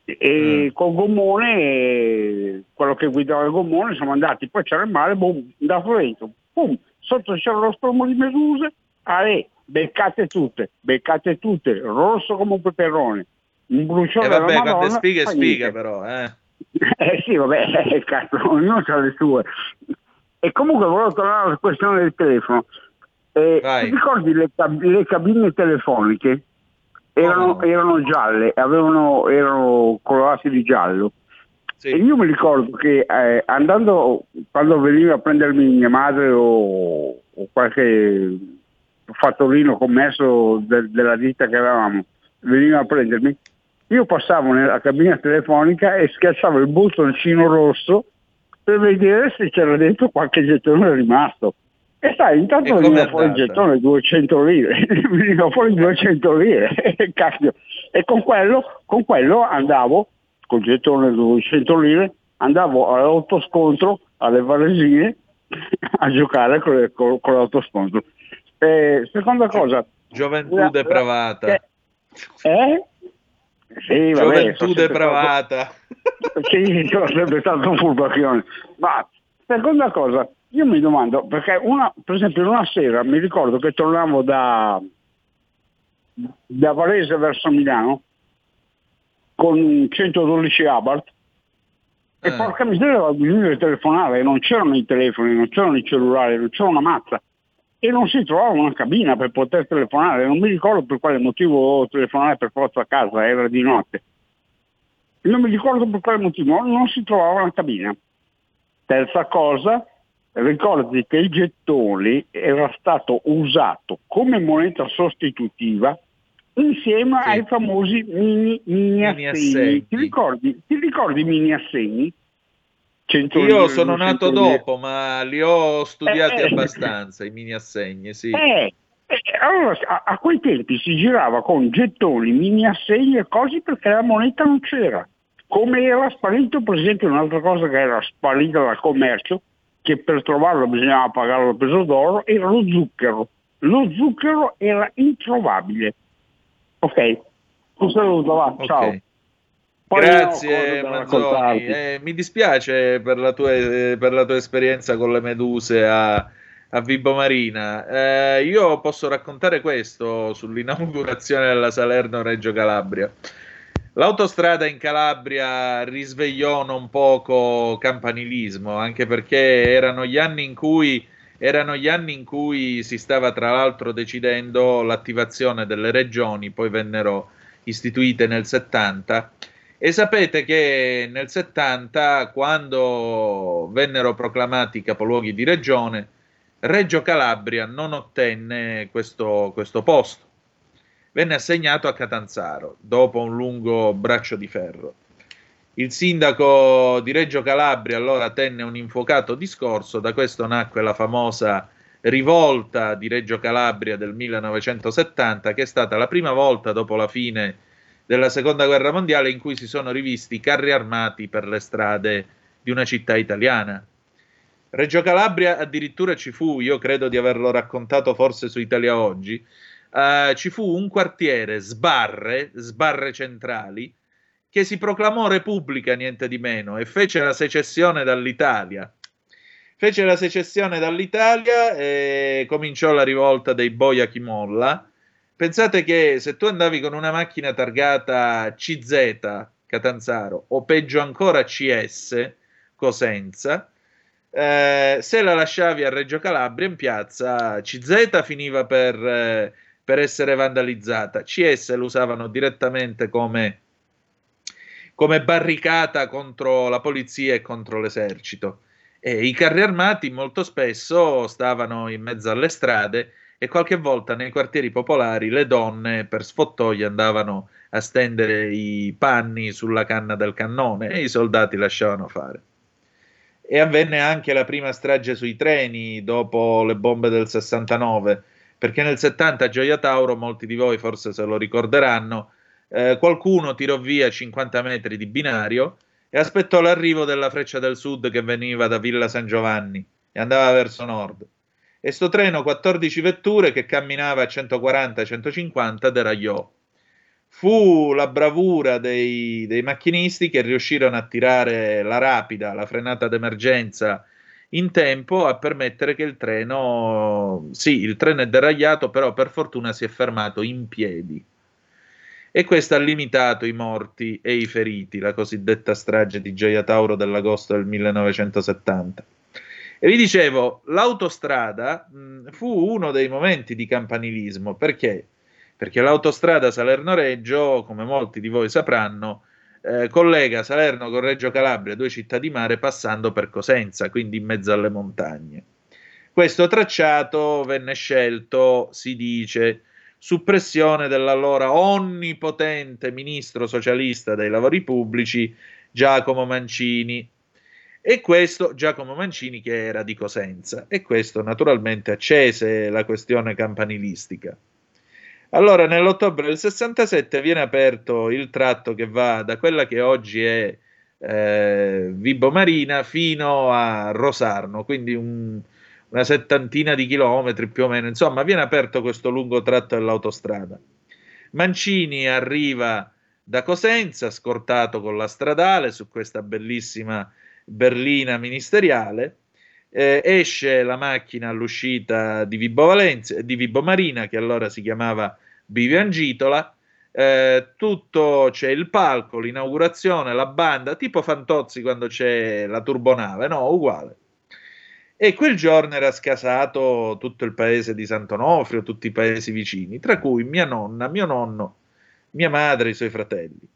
E mm. col gommone, quello che guidava il gommone, siamo andati, poi c'era il mare, boom, andato dentro, boom, sotto c'era lo stormo di meduse, ah, beccate tutte, beccate tutte, rosso come un peperone, un bruciore E vabbè, è Madonna, spiga fa spiga però, eh. Eh sì, vabbè, eh, cazzo, ognuno ha le sue. E comunque volevo tornare alla questione del telefono. Eh, ti ricordi le, cab- le cabine telefoniche? Erano, Come erano gialle, avevano, erano colorate di giallo. Sì. E io mi ricordo che eh, andando, quando veniva a prendermi mia madre o, o qualche fattorino commesso del- della ditta che avevamo, veniva a prendermi, io passavo nella cabina telefonica e schiacciavo il bottoncino rosso per vedere se c'era dentro qualche gettone rimasto. E sai, intanto E veniva fuori il gettone 200 lire, veniva fuori 200 lire, cacchio. E con quello, con quello andavo, col gettone 200 lire, andavo all'autoscontro, alle varesine, a giocare con, le- con- con l'autoscontro. Eh, seconda cosa, Gioventù la- depravata. eh, eh? Sì, vabbè, Gioventù depravata. stato- Sì, sono sempre stato un furbacchione. Ma seconda cosa, io mi domando, perché una, per esempio una sera mi ricordo che tornavo da, da Varese verso Milano con un 112 Abarth e Eh. porca miseria avevo bisogno di telefonare, non c'erano i telefoni, non c'erano i cellulari, non c'era una mazza e non si trovava una cabina per poter telefonare, non mi ricordo per quale motivo telefonare per forza a casa, era di notte. Non mi ricordo per quale motivo, non si trovava una cabina. Terza cosa, ricordi che il gettone era stato usato come moneta sostitutiva insieme Sì. ai famosi mini, mini Mini assegni. assegni. Ti ricordi, ti ricordi i mini assegni? 100 Io sono 200 nato lire. dopo, ma li ho studiati Eh, eh. abbastanza, i mini assegni, sì. Eh, eh, allora, a, a quei tempi si girava con gettoni, mini assegni e cose perché la moneta non c'era. Come era sparito, per esempio, un'altra cosa che era sparita dal commercio, che per trovarlo bisognava pagarlo a peso d'oro, era lo zucchero. Lo zucchero era introvabile. Ok, un saluto, va, Ok. ciao. Poi Grazie Manzoni. Eh, mi dispiace per la, tua, eh, per la tua esperienza con le meduse a, a Vibo Marina. Eh, io posso raccontare questo sull'inaugurazione della Salerno-Reggio Calabria. L'autostrada in Calabria risvegliò non poco campanilismo, anche perché erano gli anni in cui, erano gli anni in cui si stava tra l'altro decidendo l'attivazione delle regioni, poi vennero istituite nel 70. E sapete che nel 70, quando vennero proclamati capoluoghi di regione, Reggio Calabria non ottenne questo, questo posto. Venne assegnato a Catanzaro dopo un lungo braccio di ferro. Il sindaco di Reggio Calabria allora tenne un infuocato discorso, da questo nacque la famosa rivolta di Reggio Calabria del 1970, che è stata la prima volta dopo la fine della seconda guerra mondiale in cui si sono rivisti carri armati per le strade di una città italiana. Reggio Calabria addirittura ci fu, io credo di averlo raccontato forse su Italia Oggi, eh, ci fu un quartiere sbarre, sbarre centrali, che si proclamò repubblica niente di meno e fece la secessione dall'Italia. Fece la secessione dall'Italia e cominciò la rivolta dei Boia Chimolla. Pensate che se tu andavi con una macchina targata CZ Catanzaro o peggio ancora CS Cosenza, eh, se la lasciavi a Reggio Calabria in piazza CZ finiva per, eh, per essere vandalizzata, CS lo usavano direttamente come, come barricata contro la polizia e contro l'esercito. E i carri armati molto spesso stavano in mezzo alle strade e qualche volta nei quartieri popolari le donne per sfottoia andavano a stendere i panni sulla canna del cannone e i soldati lasciavano fare. E avvenne anche la prima strage sui treni dopo le bombe del 69, perché nel 70 a Gioia Tauro, molti di voi forse se lo ricorderanno, eh, qualcuno tirò via 50 metri di binario e aspettò l'arrivo della Freccia del Sud che veniva da Villa San Giovanni e andava verso nord. E sto treno 14 vetture che camminava a 140-150 deragliò. Fu la bravura dei, dei macchinisti che riuscirono a tirare la rapida, la frenata d'emergenza in tempo a permettere che il treno, sì, il treno è deragliato, però per fortuna si è fermato in piedi. E questo ha limitato i morti e i feriti, la cosiddetta strage di Gioia Tauro dell'agosto del 1970. E vi dicevo, l'autostrada mh, fu uno dei momenti di campanilismo, perché? Perché l'autostrada Salerno-Reggio, come molti di voi sapranno, eh, collega Salerno con Reggio Calabria, due città di mare, passando per Cosenza, quindi in mezzo alle montagne. Questo tracciato venne scelto, si dice, su pressione dell'allora onnipotente ministro socialista dei lavori pubblici Giacomo Mancini. E questo Giacomo Mancini che era di Cosenza e questo naturalmente accese la questione campanilistica. Allora, nell'ottobre del 67 viene aperto il tratto che va da quella che oggi è eh, Vibo Marina fino a Rosarno, quindi un, una settantina di chilometri più o meno. Insomma, viene aperto questo lungo tratto dell'autostrada. Mancini arriva da Cosenza, scortato con la stradale su questa bellissima berlina ministeriale eh, esce la macchina all'uscita di Vibo, Valencia, di Vibo Marina, che allora si chiamava Biviangitola, eh, tutto c'è il palco, l'inaugurazione, la banda, tipo Fantozzi quando c'è la turbonave, no, uguale. E quel giorno era scasato tutto il paese di Sant'Onofrio, tutti i paesi vicini, tra cui mia nonna, mio nonno, mia madre e i suoi fratelli.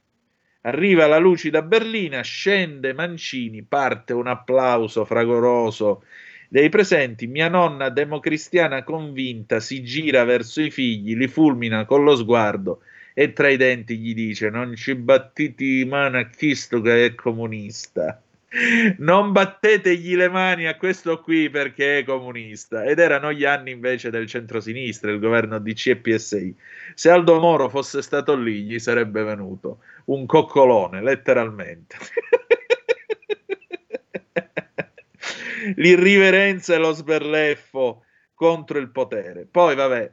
Arriva la lucida berlina, scende Mancini, parte un applauso fragoroso dei presenti. Mia nonna, democristiana convinta, si gira verso i figli, li fulmina con lo sguardo e tra i denti gli dice: Non ci battiti mano a Cristo che è comunista. Non battetegli le mani a questo qui perché è comunista. Ed erano gli anni invece del centro-sinistra, il governo DC e PSI. Se Aldo Moro fosse stato lì, gli sarebbe venuto un coccolone, letteralmente. L'irriverenza e lo sberleffo contro il potere. Poi, vabbè,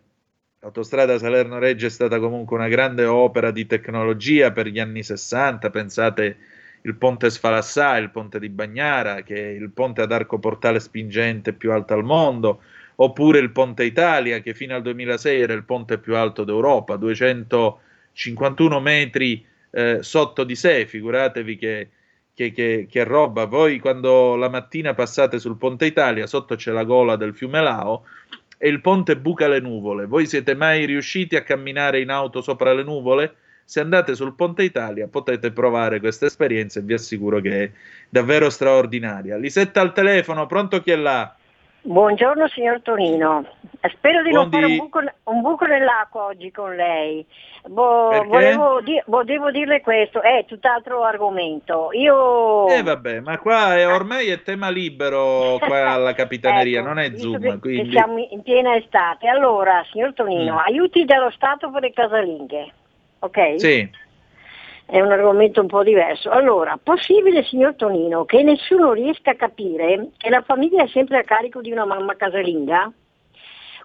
l'autostrada Salerno-Reggio è stata comunque una grande opera di tecnologia per gli anni 60. Pensate il ponte Sfalassà, il ponte di Bagnara, che è il ponte ad arco portale spingente più alto al mondo, oppure il ponte Italia, che fino al 2006 era il ponte più alto d'Europa, 251 metri eh, sotto di sé, figuratevi che, che, che, che, roba. Voi quando la mattina passate sul Ponte Italia, sotto c'è la gola del fiume Lao e il ponte buca le nuvole. Voi siete mai riusciti a camminare in auto sopra le nuvole? Se andate sul Ponte Italia potete provare questa esperienza e vi assicuro che è davvero straordinaria. Lisetta al telefono, pronto chi è là? Buongiorno signor Tonino, spero di Buondì. non fare un buco, un buco, nell'acqua oggi con lei. Bo, volevo, di, volevo, dirle questo, è tutt'altro argomento. Io... Eh vabbè, ma qua è, ormai è tema libero qua alla capitaneria, ecco, non è Zoom. Che, quindi... che siamo in piena estate. Allora, signor Tonino, mm. aiuti dello Stato per le casalinghe, ok? Sì è un argomento un po' diverso. Allora, possibile, signor Tonino, che nessuno riesca a capire che la famiglia è sempre a carico di una mamma casalinga?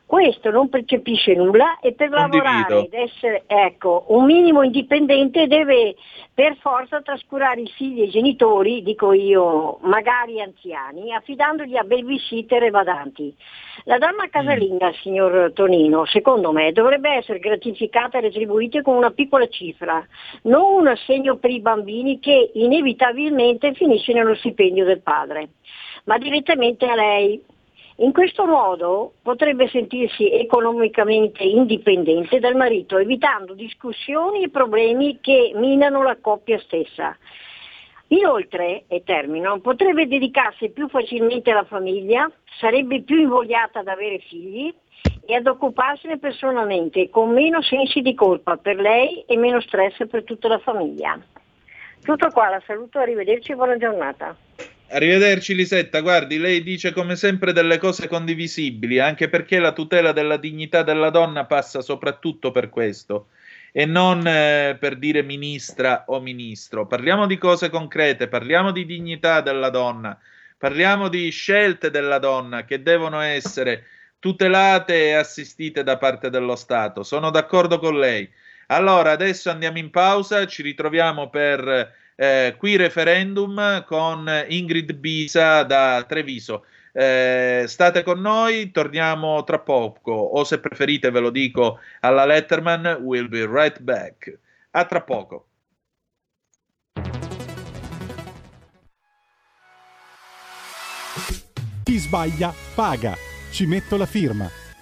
Questo non percepisce nulla e per Condivido. lavorare ed essere ecco, un minimo indipendente deve per forza trascurare i figli e i genitori, dico io, magari anziani, affidandoli a babysitter e badanti. La donna casalinga, mm. signor Tonino, secondo me dovrebbe essere gratificata e retribuita con una piccola cifra, non un assegno per i bambini che inevitabilmente finisce nello stipendio del padre, ma direttamente a lei in questo modo potrebbe sentirsi economicamente indipendente dal marito, evitando discussioni e problemi che minano la coppia stessa. Inoltre, e termino, potrebbe dedicarsi più facilmente alla famiglia, sarebbe più invogliata ad avere figli e ad occuparsene personalmente, con meno sensi di colpa per lei e meno stress per tutta la famiglia. Tutto qua, la saluto, arrivederci e buona giornata. Arrivederci Lisetta, guardi, lei dice come sempre delle cose condivisibili, anche perché la tutela della dignità della donna passa soprattutto per questo e non eh, per dire ministra o ministro. Parliamo di cose concrete, parliamo di dignità della donna, parliamo di scelte della donna che devono essere tutelate e assistite da parte dello Stato. Sono d'accordo con lei. Allora, adesso andiamo in pausa, ci ritroviamo per eh, qui referendum con Ingrid Bisa da Treviso. Eh, state con noi, torniamo tra poco, o se preferite ve lo dico alla Letterman, we'll be right back. A tra poco. Chi sbaglia paga. Ci metto la firma.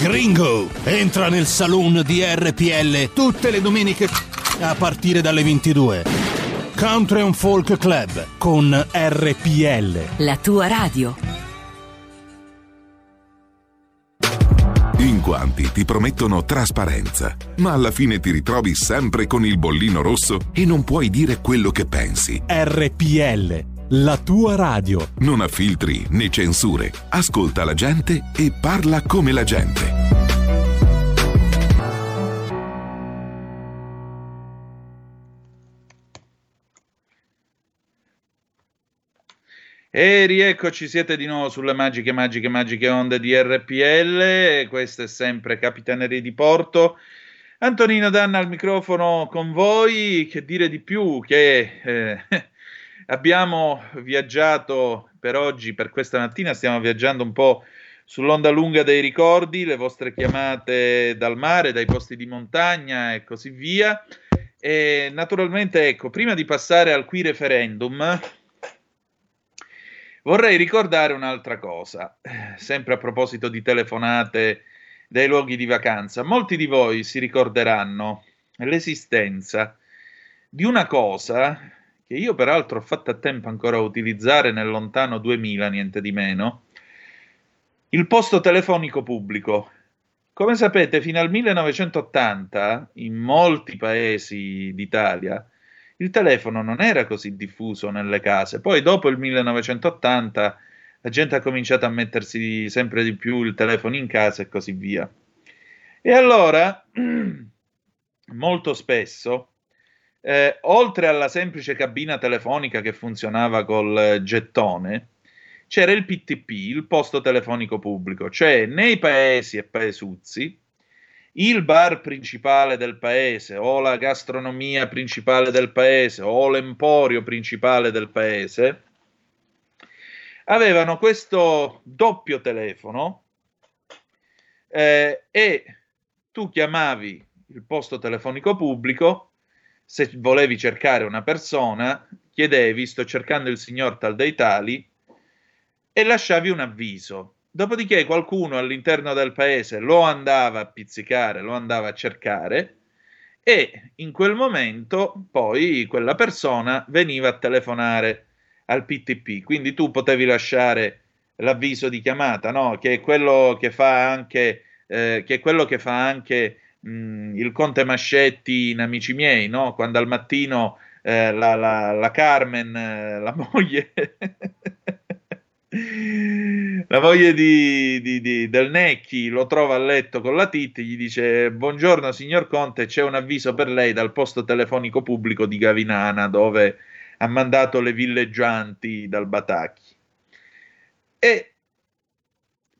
Gringo, entra nel saloon di RPL tutte le domeniche a partire dalle 22. Country and Folk Club con RPL. La tua radio. In quanti ti promettono trasparenza, ma alla fine ti ritrovi sempre con il bollino rosso e non puoi dire quello che pensi. RPL. La tua radio. Non ha filtri né censure. Ascolta la gente e parla come la gente. E rieccoci, siete di nuovo sulle magiche, magiche, magiche onde di RPL. Questa è sempre Capitaneria di Porto. Antonino Danna al microfono con voi. Che dire di più? Che eh, abbiamo viaggiato per oggi, per questa mattina, stiamo viaggiando un po' sull'onda lunga dei ricordi, le vostre chiamate dal mare, dai posti di montagna e così via. E naturalmente, ecco, prima di passare al qui referendum, Vorrei ricordare un'altra cosa, sempre a proposito di telefonate dai luoghi di vacanza. Molti di voi si ricorderanno l'esistenza di una cosa che io peraltro ho fatto a tempo ancora a utilizzare nel lontano 2000, niente di meno, il posto telefonico pubblico. Come sapete, fino al 1980 in molti paesi d'Italia il telefono non era così diffuso nelle case. Poi dopo il 1980 la gente ha cominciato a mettersi sempre di più il telefono in casa e così via. E allora, molto spesso, eh, oltre alla semplice cabina telefonica che funzionava col gettone, c'era il PTP, il posto telefonico pubblico, cioè nei paesi e paesuzzi il bar principale del paese o la gastronomia principale del paese o l'emporio principale del paese avevano questo doppio telefono eh, e tu chiamavi il posto telefonico pubblico se volevi cercare una persona chiedevi sto cercando il signor tal dei tali e lasciavi un avviso Dopodiché qualcuno all'interno del paese lo andava a pizzicare, lo andava a cercare e in quel momento poi quella persona veniva a telefonare al PTP. Quindi tu potevi lasciare l'avviso di chiamata, no? che è quello che fa anche, eh, che è quello che fa anche mh, il Conte Mascetti in Amici miei, no? quando al mattino eh, la, la, la, Carmen, eh, la moglie, la moglie di, di, di, del Necchi lo trova a letto con la Titti, gli dice buongiorno signor Conte, c'è un avviso per lei dal posto telefonico pubblico di Gavinana dove ha mandato le villeggianti dal Batacchi. E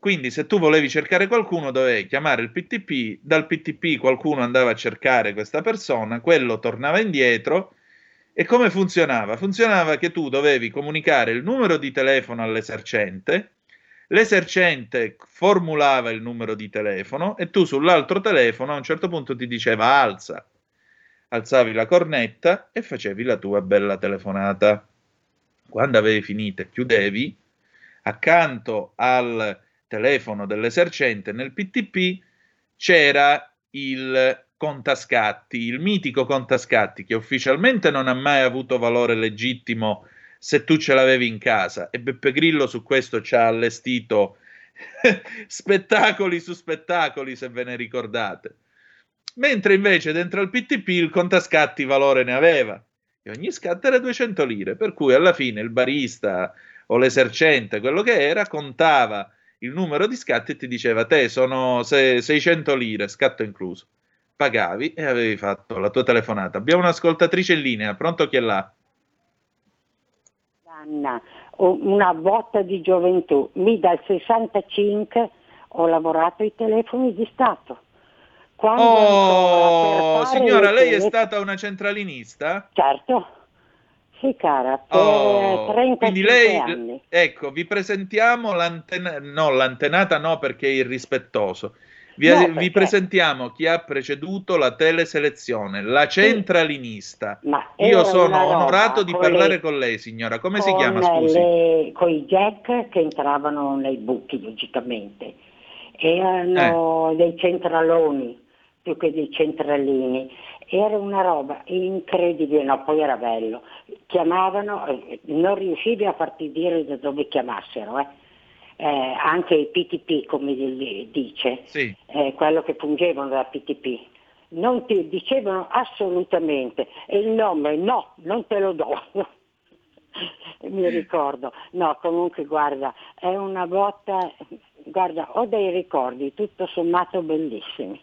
quindi se tu volevi cercare qualcuno dovevi chiamare il PTP, dal PTP qualcuno andava a cercare questa persona, quello tornava indietro e come funzionava? Funzionava che tu dovevi comunicare il numero di telefono all'esercente, l'esercente formulava il numero di telefono e tu sull'altro telefono a un certo punto ti diceva alza, alzavi la cornetta e facevi la tua bella telefonata. Quando avevi finito chiudevi, accanto al telefono dell'esercente nel PTP c'era il contascatti, il mitico contascatti che ufficialmente non ha mai avuto valore legittimo se tu ce l'avevi in casa e Beppe Grillo su questo ci ha allestito spettacoli su spettacoli se ve ne ricordate. Mentre invece dentro al PTP il contascatti valore ne aveva e ogni scatto era 200 lire, per cui alla fine il barista o l'esercente, quello che era, contava il numero di scatti e ti diceva te sono 600 lire, scatto incluso. Pagavi e avevi fatto la tua telefonata. Abbiamo un'ascoltatrice in linea, pronto chi è là? Anna, una botta di gioventù. Mi dal 65 ho lavorato ai telefoni di Stato. Quando oh, signora, lei è stata una centralinista? Certo. Sì, cara, per oh, 35 quindi lei, anni. Ecco, vi presentiamo l'antenata, no, l'antenata no perché è irrispettoso. Vi, No, vi perché- presentiamo chi ha preceduto la teleselezione, la centralinista. Ma Io sono onorato di parlare le- con lei, signora. Come si chiama, scusi? le- con i jack che entravano nei buchi, logicamente. Erano Eh. dei centraloni più che dei centralini. Era una roba incredibile, no, poi era bello. Chiamavano, eh, non riuscivi a farti dire da dove chiamassero, eh. Eh, anche il PTP, come dice, Sì. eh, quello che fungevano da PTP. Non ti dicevano assolutamente e il nome no, non te lo do. Mi ricordo. No, comunque guarda, è una botta, guarda, ho dei ricordi tutto sommato bellissimi.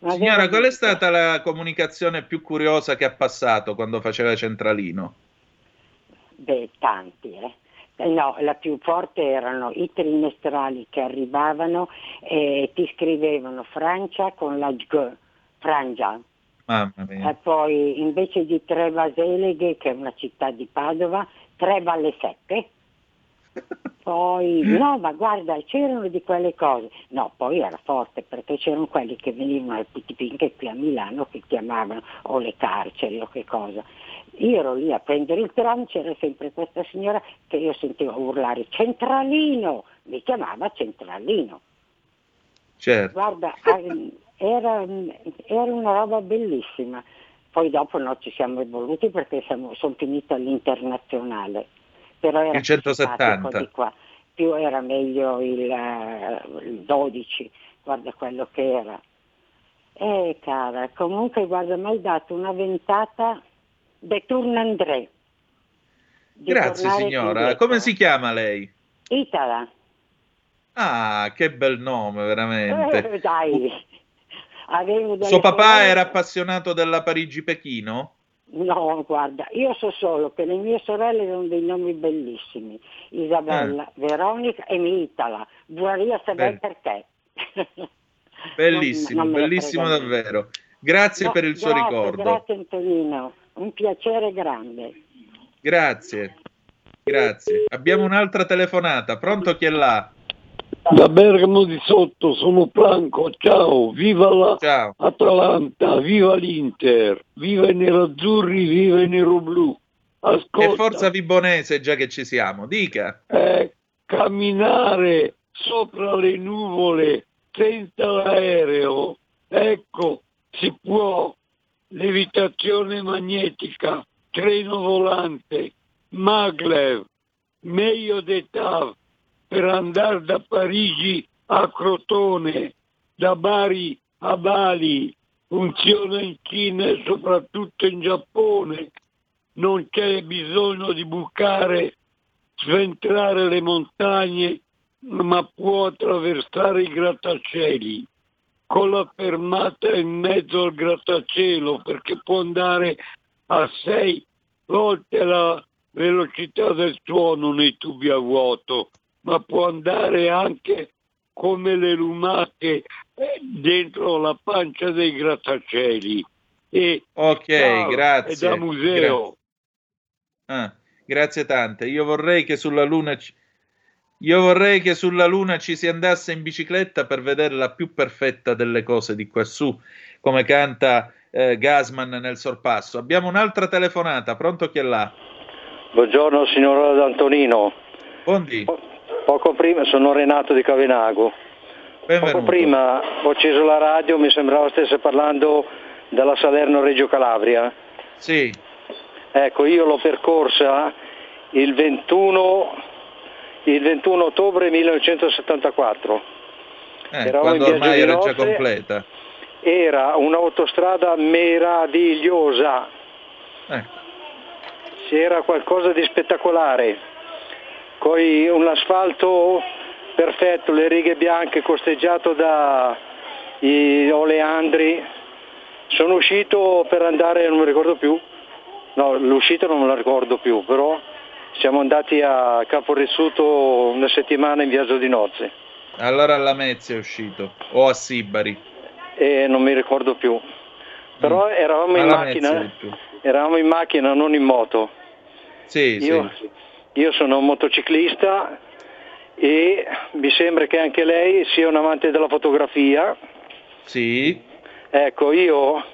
Ma Signora, qual è stata la comunicazione più curiosa che ha passato quando faceva centralino? Beh, tanti, eh. Eh, No, la più forte erano i trimestrali che arrivavano e ti scrivevano Francia con la G, Frangia. E poi invece di tre Vaseleghe, che è una città di Padova, tre Valle Secche. Poi, no, ma guarda, c'erano di quelle cose. No, poi era forte perché c'erano quelli che venivano al PTP anche qui a Milano che chiamavano o le carceri o che cosa. Io ero lì a prendere il tram, c'era sempre questa signora che io sentivo urlare Centralino, mi chiamava Centralino. Certo. Guarda, ehm, era, era una roba bellissima. Poi dopo no, ci siamo evoluti perché siamo, sono finito all'internazionale. Però era Il più 170. simpatico di qua. Più era meglio il, eh, il 12, guarda quello che era. Eh cara, comunque guarda, mi hai dato una ventata de Tourne André. Di Grazie signora. Come si chiama lei? Itala. Ah, che bel nome, veramente. Eh, dai. Suo papà sorelle- era appassionato della Parigi-Pechino? No, guarda, io so solo che le mie sorelle hanno dei nomi bellissimi. Isabella, Veronica e. Vorrei sapere Bello. perché. Bellissimo, Non- non bellissimo davvero. Grazie No, per il suo grazie, ricordo. Grazie Antonino, un piacere grande. Grazie. Grazie. Abbiamo un'altra telefonata. Pronto chi è là? Da Bergamo di Sotto, sono Franco, ciao, viva la Ciao. Atalanta, viva l'Inter, viva i nerazzurri, viva i neroblù. E forza Vibonese, già che ci siamo. Dica. eh, camminare sopra le nuvole senza l'aereo, ecco, si può. Levitazione magnetica, treno volante, maglev, meglio de tav, per andare da Parigi a Crotone, da Bari a Bali, funziona in Cina e soprattutto in Giappone. Non c'è bisogno di bucare, sventrare le montagne, ma può attraversare i grattacieli con la fermata in mezzo al grattacielo perché può andare a sei volte la velocità del suono nei tubi a vuoto, ma può andare anche come le lumache eh, dentro la pancia dei grattacieli. E Ok, ciao, grazie. È da museo. Gra- ah, grazie tante. Io vorrei che sulla Luna ci... Io vorrei che sulla Luna ci si andasse in bicicletta per vedere la più perfetta delle cose di quassù, come canta eh, Gasman nel sorpasso. Abbiamo un'altra telefonata, pronto chi è là? Buongiorno signor Antonino. Buondì. Poco prima sono Renato di Cavenago. Poco prima ho acceso la radio, mi sembrava stesse parlando della Salerno Reggio Calabria. Sì. Ecco, io l'ho percorsa il 21, il 21 ottobre 1974. Eh, Eravamo in ormai era già completa. Era un'autostrada meravigliosa. Ecco. C'era qualcosa di spettacolare. Poi un asfalto perfetto, le righe bianche costeggiato da i oleandri. Sono uscito per andare, non mi ricordo più, no, l'uscita non me la ricordo più, però siamo andati a Caporizzuto una settimana in viaggio di nozze Allora alla Mezia è uscito, o a Sibari. e non mi ricordo più. Però eravamo in macchina, eravamo in macchina, non in moto. Sì, Io, io sono un motociclista e mi sembra che anche lei sia un amante della fotografia. Sì. Ecco, io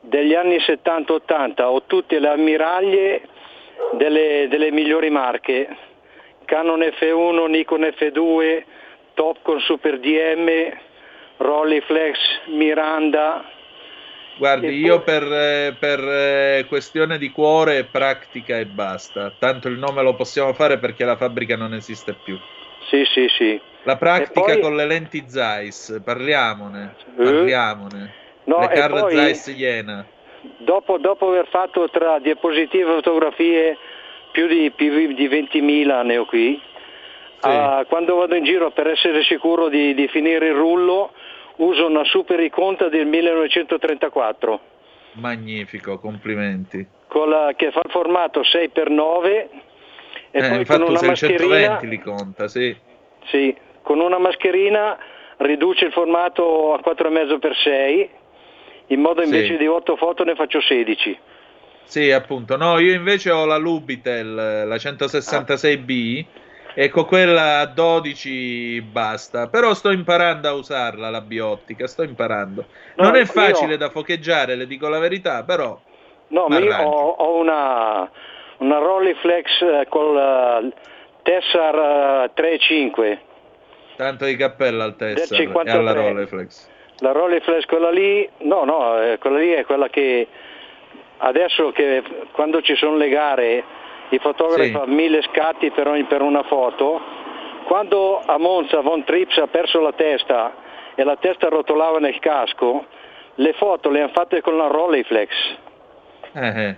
degli anni 70-80 ho tutte le ammiraglie delle, delle migliori marche. Canon F1, Nikon F2, Topcon Super DM, Rolleiflex, Miranda. Guardi, io per, eh, per, eh, questione di cuore pratica e basta. Tanto il nome lo possiamo fare perché la fabbrica non esiste più. Sì, sì, sì. La pratica poi- con le lenti Zeiss, parliamone, Eh? parliamone. No, le Carl poi- Zeiss Iena. Dopo, dopo aver fatto tra diapositive e fotografie più di, più di 20.000 ne ho qui, ah, quando vado in giro per essere sicuro di, di finire il rullo uso una super Iconta del 1934 Magnifico, complimenti. con la- che fa il formato 6x9 e Eh, poi con una mascherina 120 li conta, sì. Sì, con una mascherina riduce il formato a 4,5x6, in modo Sì. invece di 8 foto ne faccio 16. Sì, appunto. No, io invece ho la Lubitel, la 166B, e con quella a 12 basta. Però sto imparando a usarla, la biottica, sto imparando. No, non è io- facile da focheggiare, le dico la verità, però... No, ma io ho, ho una, una Rolleiflex eh, col eh, Tessar eh, 3.5, Tanto di cappello al Tessar e 53. alla Rolleiflex. La Rolleiflex quella lì, no, no, eh, quella lì è quella che adesso che quando ci sono le gare i fotografi Sì. fanno mille scatti per, ogni- per una foto, quando a Monza Von Trips ha perso la testa e la testa rotolava nel casco, le foto le hanno fatte con la Rolleiflex. Eh, eh.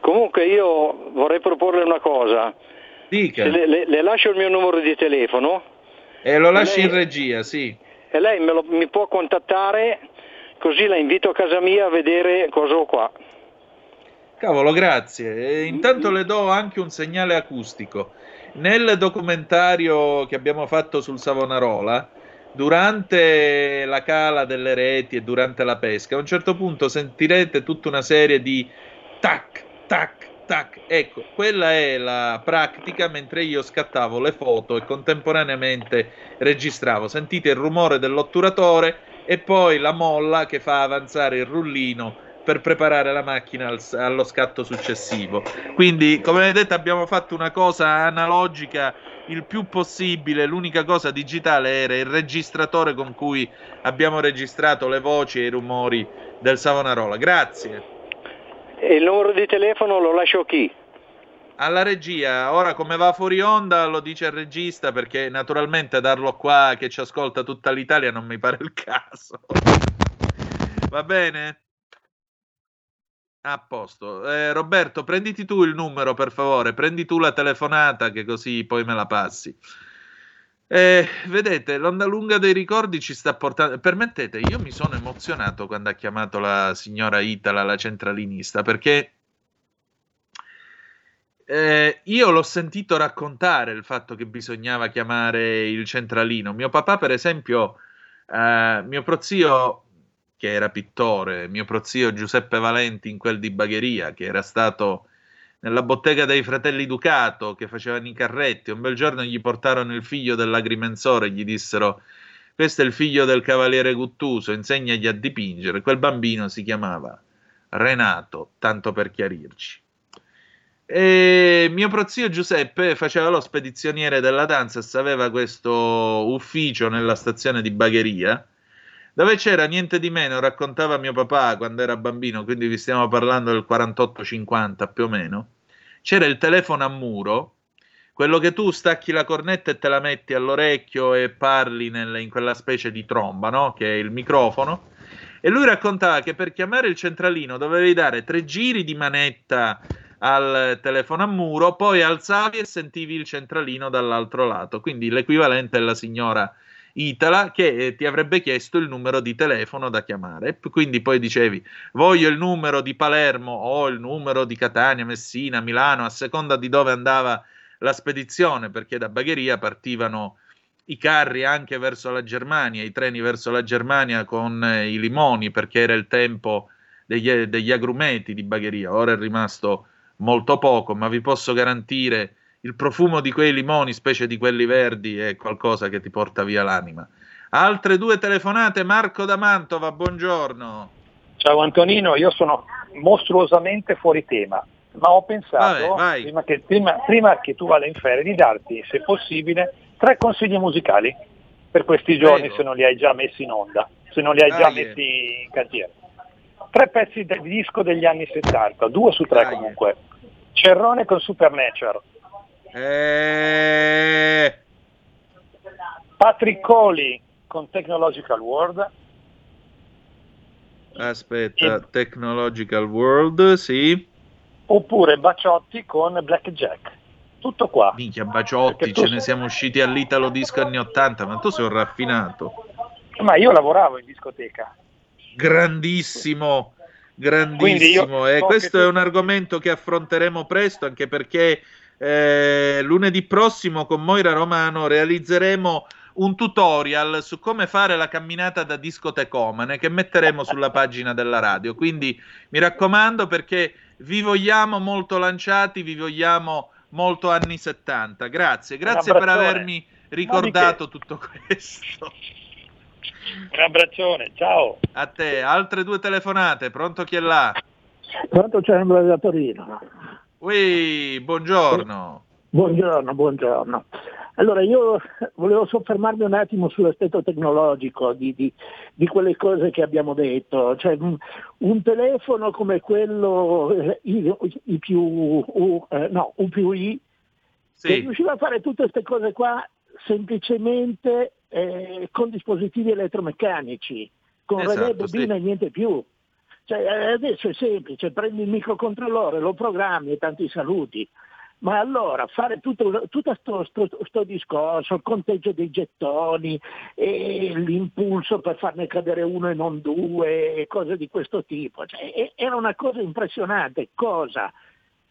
Comunque io vorrei proporle una cosa. Dica. Le, le- le lascio il mio numero di telefono E lo lasci lei- in regia, sì. E lei lo- mi può contattare così la invito a casa mia a vedere cosa ho qua. Cavolo, grazie. E intanto le do anche un segnale acustico. Nel documentario che abbiamo fatto sul Savonarola, durante la cala delle reti e durante la pesca, a un certo punto sentirete tutta una serie di tac, tac, tac. Ecco, quella è la pratica mentre io scattavo le foto e contemporaneamente registravo. Sentite il rumore dell'otturatore e poi la molla che fa avanzare il rullino per preparare la macchina al- allo scatto successivo. Quindi, come vedete, abbiamo fatto una cosa analogica il più possibile. L'unica cosa digitale era il registratore con cui abbiamo registrato le voci e i rumori del Savonarola. Grazie. E il numero di telefono lo lascio qui. alla regia, ora come va fuori onda lo dice il regista perché naturalmente darlo qua che ci ascolta tutta l'Italia non mi pare il caso. Va bene? A posto. Eh, Roberto, prenditi tu il numero per favore, prendi tu la telefonata che così poi me la passi. Eh, vedete, l'onda lunga dei ricordi ci sta portando. Permettete, io mi sono emozionato quando ha chiamato la signora Itala, la centralinista, perché eh, io l'ho sentito raccontare il fatto che bisognava chiamare il centralino. Mio papà, per esempio, eh, mio prozio, che era pittore, mio prozio Giuseppe Valenti in quel di Bagheria, che era stato nella bottega dei fratelli Ducato, che facevano i carretti, un bel giorno gli portarono il figlio dell'agrimensore e gli dissero questo è il figlio del cavaliere Guttuso, insegnagli a dipingere. Quel bambino si chiamava Renato, tanto per chiarirci. E mio prozio Giuseppe faceva lo spedizioniere della Danzas, aveva questo ufficio nella stazione di Bagheria, dove c'era? Niente di meno, raccontava mio papà quando era bambino, quindi vi stiamo parlando del 48-50 più o meno, c'era il telefono a muro, quello che tu stacchi la cornetta e te la metti all'orecchio e parli nel, in quella specie di tromba, no? che è il microfono, e lui raccontava che per chiamare il centralino dovevi dare tre giri di manetta al telefono a muro, poi alzavi e sentivi il centralino dall'altro lato, quindi l'equivalente è la signora Itala che eh, ti avrebbe chiesto il numero di telefono da chiamare, quindi poi dicevi voglio il numero di Palermo o il numero di Catania, Messina, Milano, a seconda di dove andava la spedizione, perché da Bagheria partivano i carri anche verso la Germania, i treni verso la Germania con eh, i limoni, perché era il tempo degli, degli agrumeti di Bagheria, ora è rimasto molto poco, ma vi posso garantire il profumo di quei limoni, specie di quelli verdi, è qualcosa che ti porta via l'anima. Altre due telefonate, Marco da Mantova, buongiorno. Ciao Antonino, io sono mostruosamente fuori tema, ma ho pensato, Vabbè, prima, che, prima- prima che tu vada in ferie, di darti, se possibile, tre consigli musicali per questi giorni, Prego. se non li hai già messi in onda, se non li hai già Dai. messi in cantiere. Tre pezzi del disco degli anni 70, due su tre Dai. comunque. Cerrone con Supernature, Eh, Patrick Coley con Technological World, aspetta, Technological World, sì. oppure Baciotti con Blackjack. Tutto qua. Minchia, Baciotti, tu ce ne siamo usciti all'Italo Disco anni 80, ma tu sei un raffinato. Ma io lavoravo in discoteca. Grandissimo, grandissimo. io E so questo che è un argomento che affronteremo presto, anche perché eh, lunedì prossimo con Moira Romano realizzeremo un tutorial su come fare la camminata da discotecomane che metteremo sulla pagina della radio. Quindi mi raccomando perché vi vogliamo molto lanciati, vi vogliamo molto anni 70. Grazie, grazie per avermi ricordato tutto questo. Un abbraccione, ciao. A te, altre due telefonate, pronto chi è là? Pronto c'è Andrea da Torino. Ui, buongiorno. Buongiorno, buongiorno. Allora io volevo soffermarmi un attimo sull'aspetto tecnologico di, di- di quelle cose che abbiamo detto. Cioè, un, telefono come quello eh, I, I più U, eh, no, U più I, che riusciva a fare tutte queste cose qua semplicemente eh, con dispositivi elettromeccanici, con Esatto, relè bobina e niente più. Cioè, eh, adesso è semplice, prendi il microcontrollore, lo programmi e tanti saluti. Ma allora fare tutto, tutto sto, sto- sto discorso, il conteggio dei gettoni, l'impulso per farne cadere uno e non due, e cose di questo tipo, cioè, era una cosa impressionante, cosa?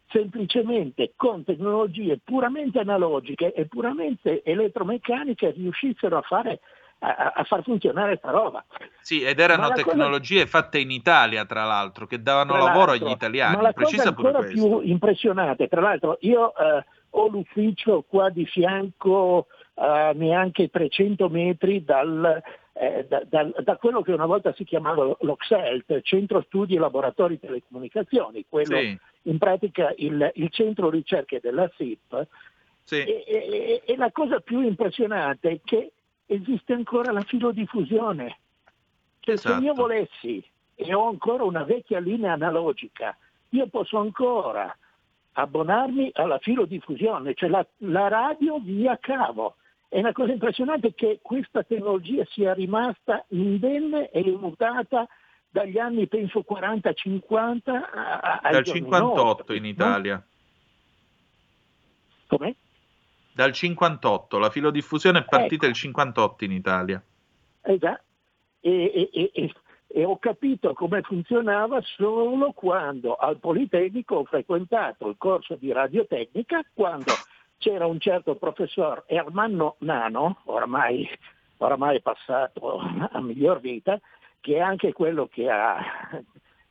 Semplicemente con tecnologie puramente analogiche e puramente elettromeccaniche riuscissero a fare a, a far funzionare sta roba. Sì, ed erano la cosa- tecnologie fatte in Italia, tra l'altro, che davano Tra lavoro agli italiani. Ma la cosa Precisa pure ancora più impressionante, tra l'altro io eh, ho l'ufficio qua di fianco a neanche 300 metri dal, eh, da, dal- da quello che una volta si chiamava l'OXELT, Centro Studi e Laboratori Telecomunicazioni, quello Sì. in pratica il, il centro ricerche della SIP. E, e- e la cosa più impressionante è che esiste ancora la filodiffusione. Cioè, Se Esatto. io volessi e ho ancora una vecchia linea analogica, io posso ancora abbonarmi alla filodiffusione, cioè la, la radio via cavo. È una cosa impressionante che questa tecnologia sia rimasta indenne e immutata dagli anni, penso, 40-50 a, Dal 58 in Italia. Come? Dal 58, la filodiffusione è partita ecco. il 58 in Italia. Esatto, e, e, e, e, ho capito come funzionava solo quando al Politecnico ho frequentato il corso di radiotecnica, quando c'era un certo professor Ermanno Nano, oramai, oramai passato a miglior vita, che è anche quello che ha,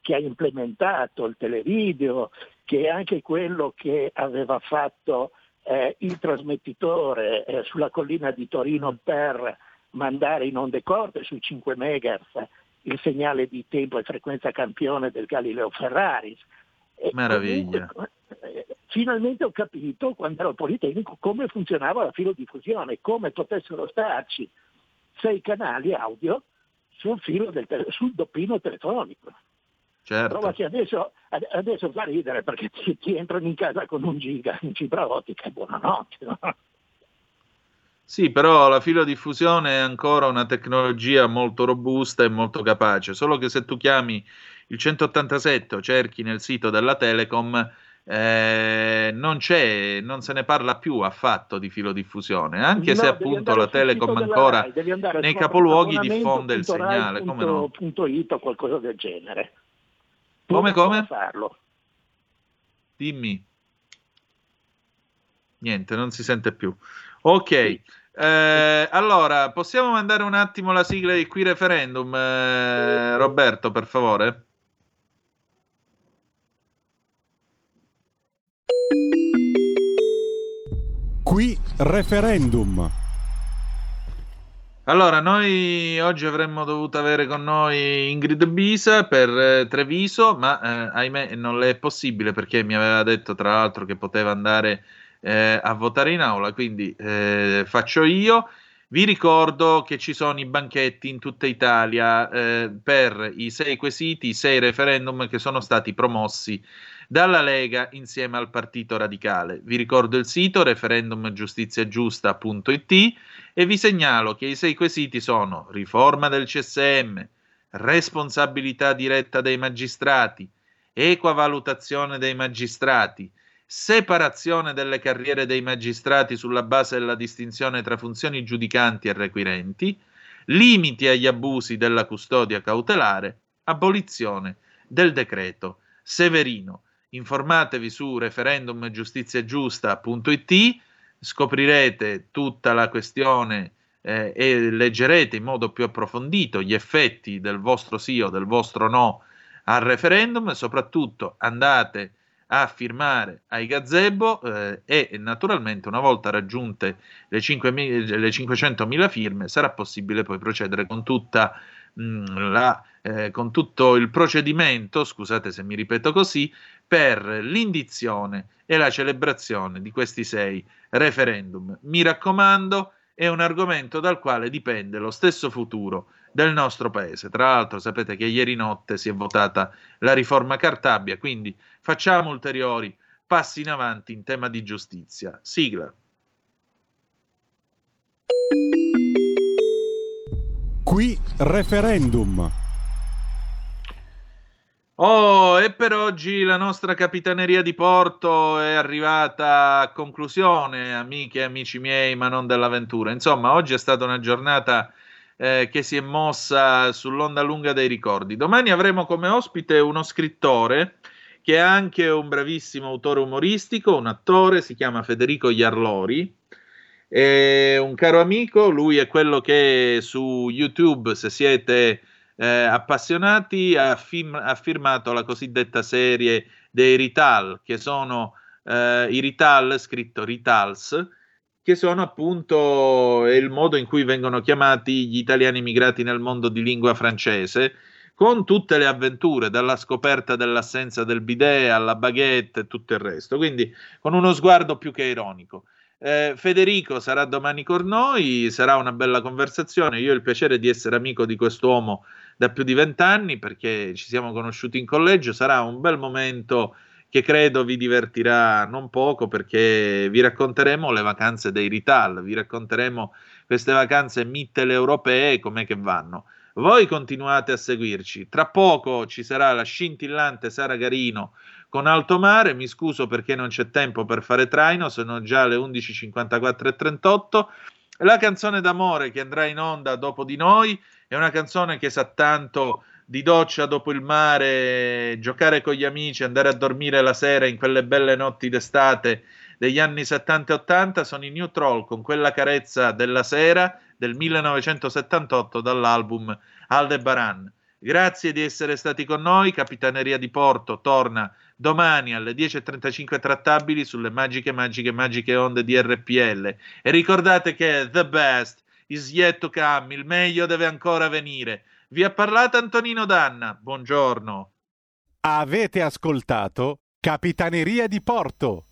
che ha implementato il televideo, che è anche quello che aveva fatto eh, il trasmettitore eh, sulla collina di Torino per mandare in onde corte sui 5 MHz il segnale di tempo e frequenza campione del Galileo Ferraris. E Meraviglia. Eh, finalmente ho capito, quando ero al Politecnico, come funzionava la filodiffusione, come potessero starci sei canali audio sul, filo del, sul doppino telefonico. Certo. Prova che adesso, adesso, fa ridere perché ti, ti, entrano in casa con un giga in fibra ottica e buonanotte. No? Sì, però la filodiffusione è ancora una tecnologia molto robusta e molto capace, solo che se tu chiami il 187 o cerchi nel sito della Telecom eh, non c'è, non se ne parla più affatto di filodiffusione, anche no, se appunto la Telecom ancora Rai, nei capoluoghi diffonde il segnale, come no? Punto it o qualcosa del genere. Come come? Farlo. Dimmi. Niente, non si sente più. Ok. Sì. Eh, allora, possiamo mandare un attimo la sigla di qui referendum, eh, Roberto, per favore? Qui referendum. Allora, noi oggi avremmo dovuto avere con noi Ingrid Bisa per eh, Treviso, ma eh, ahimè non le è possibile perché mi aveva detto tra l'altro che poteva andare eh, a votare in aula, quindi eh, faccio io. Vi ricordo che ci sono i banchetti in tutta Italia eh, per i sei quesiti, i sei referendum che sono stati promossi dalla Lega insieme al Partito Radicale. Vi ricordo il sito referendumgiustiziagiusta.it e vi segnalo che i sei quesiti sono riforma del CSM, responsabilità diretta dei magistrati, equa valutazione dei magistrati, separazione delle carriere dei magistrati sulla base della distinzione tra funzioni giudicanti e requirenti, limiti agli abusi della custodia cautelare, abolizione del decreto Severino. Informatevi su referendumgiustiziagiusta.it, scoprirete tutta la questione eh, e leggerete in modo più approfondito gli effetti del vostro sì o del vostro no al referendum. Soprattutto andate a firmare ai gazebo eh, e naturalmente una volta raggiunte le, 5, le 500.000 firme sarà possibile poi procedere con tutta mh, la, eh, con tutto il procedimento, scusate se mi ripeto così, per l'indizione e la celebrazione di questi sei referendum. Mi raccomando, è un argomento dal quale dipende lo stesso futuro del nostro paese. Tra l'altro sapete che ieri notte si è votata la riforma Cartabia, quindi facciamo ulteriori passi in avanti in tema di giustizia. Sigla. Qui referendum. Oh, e per oggi la nostra capitaneria di porto è arrivata a conclusione, amiche e amici miei, ma non dell'avventura. Insomma, oggi è stata una giornata eh, che si è mossa sull'onda lunga dei ricordi. Domani avremo come ospite uno scrittore che è anche un bravissimo autore umoristico, un attore, si chiama Federico Iarlori. È un caro amico, lui è quello che su YouTube, se siete eh, appassionati ha, film, ha, firmato la cosiddetta serie dei Rital, che sono eh, i Rital, scritto Ritals, che sono appunto il modo in cui vengono chiamati gli italiani immigrati nel mondo di lingua francese, con tutte le avventure, dalla scoperta dell'assenza del bidet alla baguette e tutto il resto, quindi con uno sguardo più che ironico. Eh, Federico sarà domani con noi, sarà una bella conversazione. Io ho il piacere di essere amico di quest'uomo da più di vent'anni perché ci siamo conosciuti in collegio. Sarà un bel momento che credo vi divertirà non poco perché vi racconteremo le vacanze dei Rital, vi racconteremo queste vacanze mitteleuropee come che vanno. Voi continuate a seguirci. Tra poco ci sarà la scintillante Sara Garino con Alto Mare. Mi scuso perché non c'è tempo per fare traino, sono già le 11.54 e 38. La canzone d'amore che andrà in onda dopo di noi è una canzone che sa tanto di doccia dopo il mare, giocare con gli amici, andare a dormire la sera in quelle belle notti d'estate degli anni 70 e 80 sono i New Troll con quella carezza della sera del 1978 dall'album Aldebaran. Grazie di essere stati con noi. Capitaneria di Porto torna domani alle 10.35 trattabili sulle magiche, magiche, magiche onde di RPL. E ricordate che the best is yet to come, il meglio deve ancora venire. Vi ha parlato Antonino Danna. Buongiorno. Avete ascoltato Capitaneria di Porto.